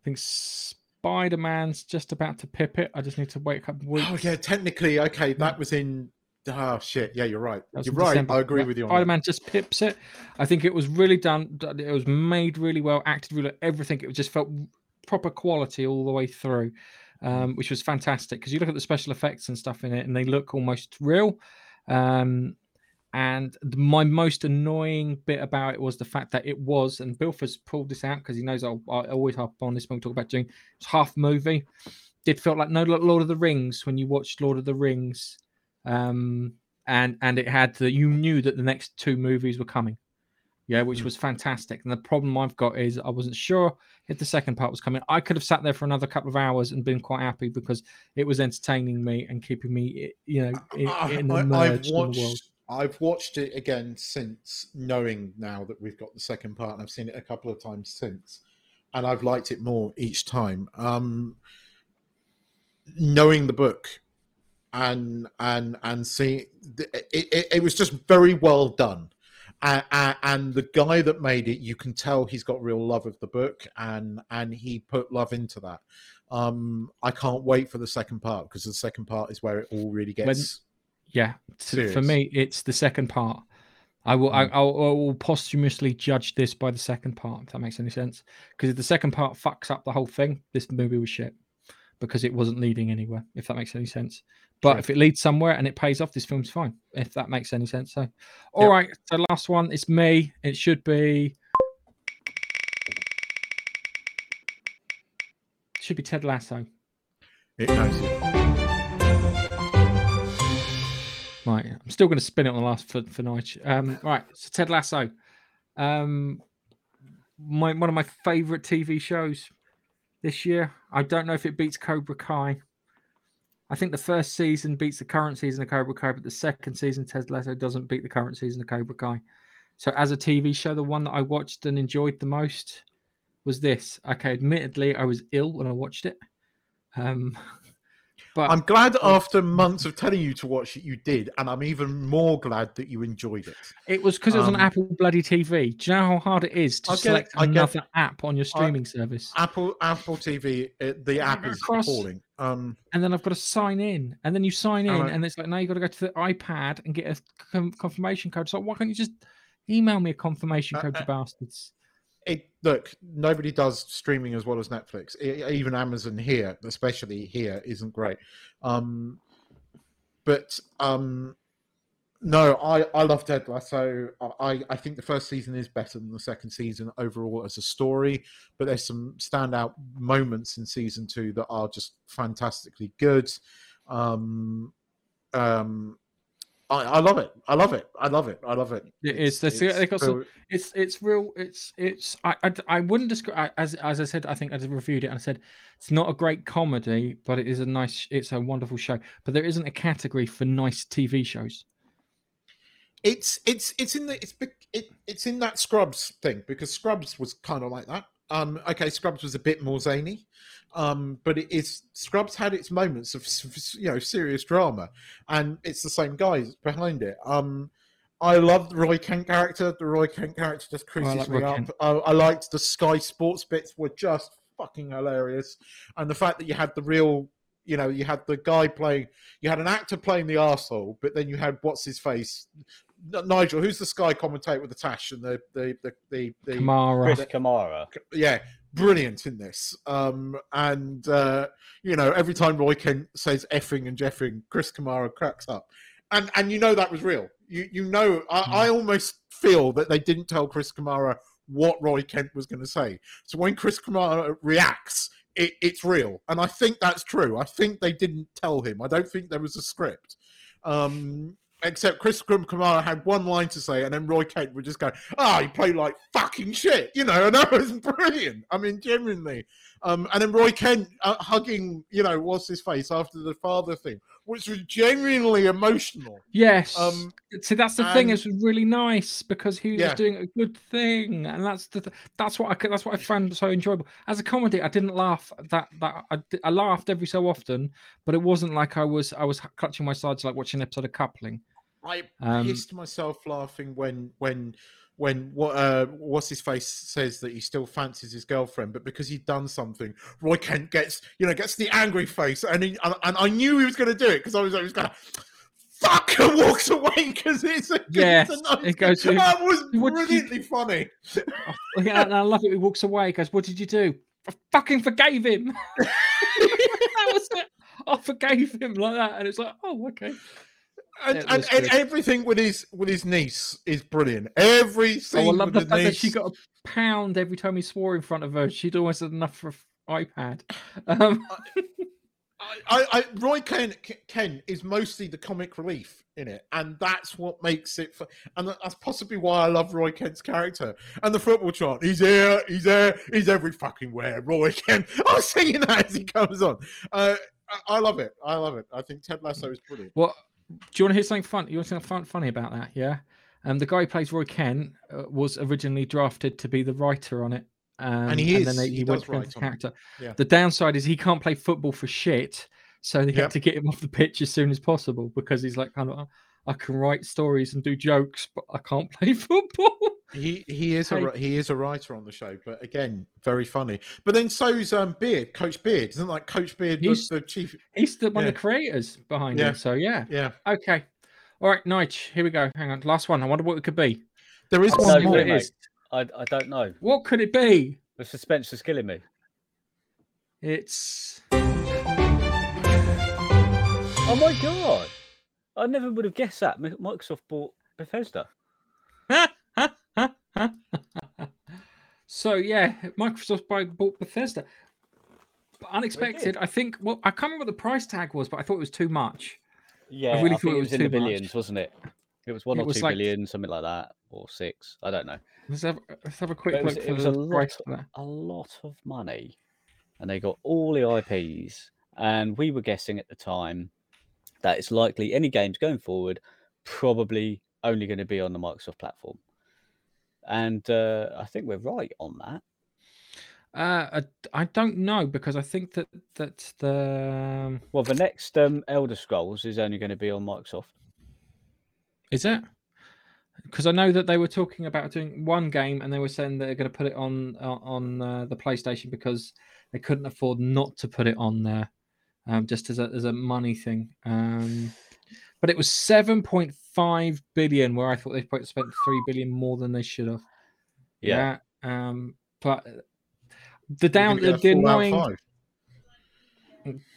I think Spider Man's just about to pip it. I just need to wake up. weeks. Oh yeah, technically, okay, that was in. Oh shit, yeah, you're right. You're right. December. I agree with you on Spider Man just pips it. I think it was really done. It was made really well, acted really everything. It just felt proper quality all the way through, Mm. um, which was fantastic. Because you look at the special effects and stuff in it, and they look almost real. Um, and my most annoying bit about it was the fact that it was, and Bilford's pulled this out because he knows I'll, I always harp on this when we talk about doing it's half movie. Did felt like no Lord of the Rings when you watched Lord of the Rings um, and and it had that you knew that the next two movies were coming, yeah, which Mm. was fantastic. And the problem I've got is I wasn't sure if the second part was coming. I could have sat there for another couple of hours and been quite happy because it was entertaining me and keeping me, you know, in, in I, I've immersed in the world. watched. I've watched it again since knowing now that we've got the second part, and I've seen it a couple of times since, and I've liked it more each time. Um, knowing the book, and and and seeing it, it, it was just very well done. And, and the guy that made it, you can tell he's got real love of the book, and and he put love into that. Um, I can't wait for the second part because the second part is where it all really When- gets. Yeah, to- for me, it's the second part. I will, I, Mm. I'll, I will posthumously judge this by the second part. If that makes any sense, because if the second part fucks up the whole thing, this movie was shit because it wasn't leading anywhere. If that makes any sense, but if it leads somewhere and it pays off, this film's fine. If that makes any sense. So, all Yep. right. So last one, it's me. It should be. Should be Ted Lasso. It goes. Right, I'm still going to spin it on the last for for Nige. Um, right, so Ted Lasso, um, my one of my favorite TV shows this year. I don't know if it beats Cobra Kai. I think the first season beats the current season of Cobra Kai, but the second season Ted Lasso doesn't beat the current season of Cobra Kai. So, as a TV show, the one that I watched and enjoyed the most was this. Okay, admittedly, I was ill when I watched it. Um, [LAUGHS] but I'm glad after months of telling you to watch it, you did, and I'm even more glad that you enjoyed it. It was because it was on Um, Apple bloody TV. Do you know how hard it is to I get it, select another app on your streaming service? Apple Apple TV, uh, the app is Across- appalling. Um, And then I've got to sign in, and then you sign in, Alright. and it's like now you've got to go to the iPad and get a confirmation code. So why can't you just email me a confirmation Uh, code, uh, you bastards? It look nobody does streaming as well as Netflix. E- even Amazon here, especially here, isn't great. Um, but um, no, I I love Ted Lasso. I I think the first season is better than the second season overall as a story. But there's some standout moments in season two that are just fantastically good. Um, um, I, I love it. I love it. I love it. I love it. It is. It's- they got some- It's it's real. It's it's. I I, I wouldn't describe as as I said. I think I reviewed it and I said it's not a great comedy, but it is a nice. It's a wonderful show. But there isn't a category for nice TV shows. it's it's it's in the it's it, it's in that Scrubs thing because Scrubs was kind of like that. Um, okay, Scrubs was a bit more zany, um, but it is Scrubs had its moments of you know serious drama, and it's the same guys behind it. Um, I love the Roy Kent character. The Roy Kent character just cruises like me Roy up. I, I liked the Sky Sports bits were just fucking hilarious, and the fact that you had the real, you know, you had the guy playing, you had an actor playing the arsehole, but then you had what's his face, Nigel, who's the Sky commentator with the tash and the the the the, the Kamara. Chris Kamara. yeah, brilliant in this. Um, and uh, you know, every time Roy Kent says effing and jeffing, Chris Kamara cracks up, and and you know that was real. You you know, I, I almost feel that they didn't tell Chris Kamara what Roy Kent was going to say. So when Chris Kamara reacts, it, it's real, and I think that's true. I think they didn't tell him. I don't think there was a script. Um, Except Chris Kamara had one line to say, and then Roy Kent would just go, "Ah, he played like fucking shit," you know, [LAUGHS] and that was brilliant. I mean, genuinely. Um, and then Roy Kent uh, hugging, you know, what's his face after the father thing, which was genuinely emotional. Yes. Um, See, that's the thing. and- It's really nice because he Yeah. was doing a good thing, and that's the th- that's what I that's what I found so enjoyable as a comedy. I didn't laugh that that I, I laughed every so often, but it wasn't like I was I was clutching my sides like watching an episode of Coupling. I Um, pissed myself laughing when when when what uh, what's his face says that he still fancies his girlfriend, but because he'd done something, Roy Kent gets you know gets the angry face, and he, and, and I knew he was going to do it because I was I was going. Fuck [LAUGHS] and walks away because it's a Yes, it's it goes to- That was [LAUGHS] did you- brilliantly funny. Yeah, and I love it. He walks away. He goes, "What did you do?" I fucking forgave him. [LAUGHS] that was it. I forgave him like that, and it's like, oh, okay. And, and, and everything with his with his niece is brilliant. Every Oh, I scene love with the fact that she got a pound every time he swore in front of her. She'd always had enough for an iPad. Um, I, I, Roy Ken, Ken is mostly the comic relief in it, and that's what makes it. fu- And that's possibly why I love Roy Kent's character. And the football chant, he's here, he's there, he's every fucking where. Roy Kent. I was singing that as he comes on. Uh, I, I love it. I love it. I think Ted Lasso is brilliant. What do you want to hear something fun? You want something fun, funny about that? Yeah. Um, the guy who plays Roy Kent uh, was originally drafted to be the writer on it. Um, he and then they, he he, went to the character. Yeah. The downside is he can't play football for shit, so they Yep. had to get him off the pitch as soon as possible because he's like, kind of, I can write stories and do jokes, but I can't [LAUGHS] play football. He he is a he is a writer on the show, but again, very funny. But then so's um Beard, Coach Beard, isn't like Coach Beard He's- the, the chief? He's the one of the creators behind Yeah. it. So yeah. Yeah, Okay. All right, Nige, here we go. Hang on. Last one. I wonder what it could be. there is I one more. it it is. is. I, I don't know. What could it be? The suspense is killing me. It's Oh my god! I never would have guessed that. Microsoft bought Bethesda. [LAUGHS] [LAUGHS] so yeah, Microsoft bought Bethesda. But unexpected. I think. Well, I can't remember what the price tag was, but I thought it was too much. Yeah, I, really think thought it was in the too much. billions, wasn't it? It was one It or was two like- billion, something like that, or six. I don't know. Let's have, let's have a quick it was- look it was the a lot price for that. A lot of money, and they got all the IPs. And we were guessing at the time that it's likely any games going forward probably only going to be on the Microsoft platform. And uh, I think we're right on that. Uh, I, I don't know because I think that that the um, Well, the next um, Elder Scrolls is only going to be on Microsoft. is it because I know that they were talking about doing one game and they were saying they're going to put it on uh, on uh, the PlayStation because they couldn't afford not to put it on there, um, just as a as a money thing. Um, but it was seven point five billion, where I thought they probably spent three billion more than they should have. Yeah. Yeah. Um, but the down the, the annoying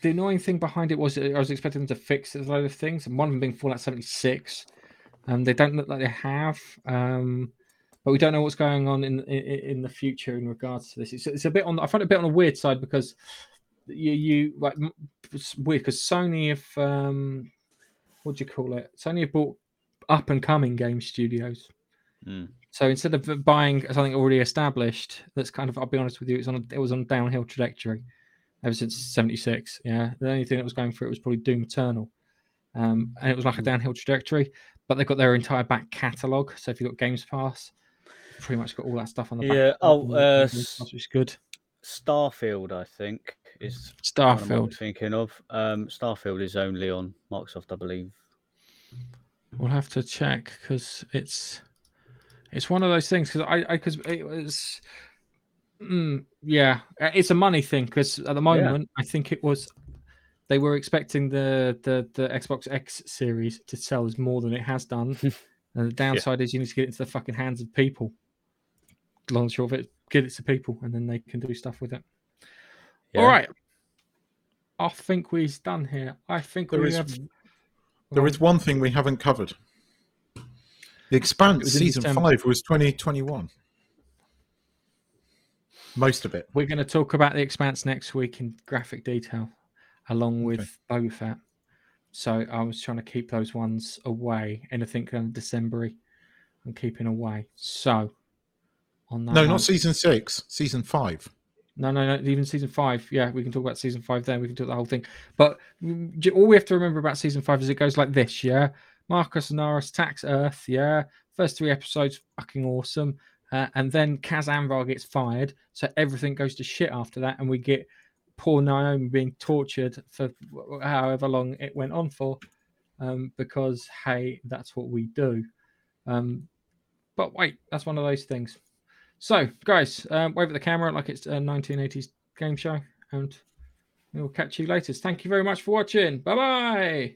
the annoying thing behind it was I was expecting them to fix a load of things, and one of them being Fallout 76. Um, they don't look like they have. Um, but we don't know what's going on in in, in the future in regards to this. It's, it's a bit on. I find it a bit on a weird side because you you like m- it's weird because Sony have um, what do you call it? Sony have bought up and coming game studios. Mm. So instead of buying something already established, that's kind of I'll be honest with you, it's on a, it was on a downhill trajectory ever since '76. Yeah, the only thing that was going for it was probably Doom Eternal, um, and it was like a downhill trajectory. But they've got their entire back catalogue. So if you've got Games Pass, pretty much got all that stuff on the Yeah, oh, uh, which is good. Starfield, I think, is one I might Starfield. thinking of. Um, Starfield is only on Microsoft, I believe. We'll have to check because it's it's one of those things because I because it was mm, yeah uh, it's a money thing because at the moment I think it was they were expecting the the the Xbox X series to sell as more than it has done. [LAUGHS] And the downside is you need to get it into the fucking hands of people. Long and short of it get it to people and then they can do stuff with it. All Yeah. right. I think we're done here. I think There we is- have There is one thing we haven't covered. The Expanse season December. five was 2021. Most of it. We're going to talk about the Expanse next week in graphic detail, along with Boba Fett. So I was trying to keep those ones away. Anything kind of December I'm keeping away. So on that No, note- not season six. Season five. No, no, no, even season five. Yeah, we can talk about season five then. We can do the whole thing. But all we have to remember about season five is it goes like this, yeah? Marcus Inaros attacks Earth, yeah? First three episodes, fucking awesome. Uh, and then Cas Anvar gets fired. So everything goes to shit after that. And we get poor Naomi being tortured for however long it went on for. Um, because, hey, that's what we do. Um, but wait, that's one of those things. So, guys, um, wave at the camera like it's a 1980s game show, and we'll catch you later. Thank you very much for watching. Bye bye.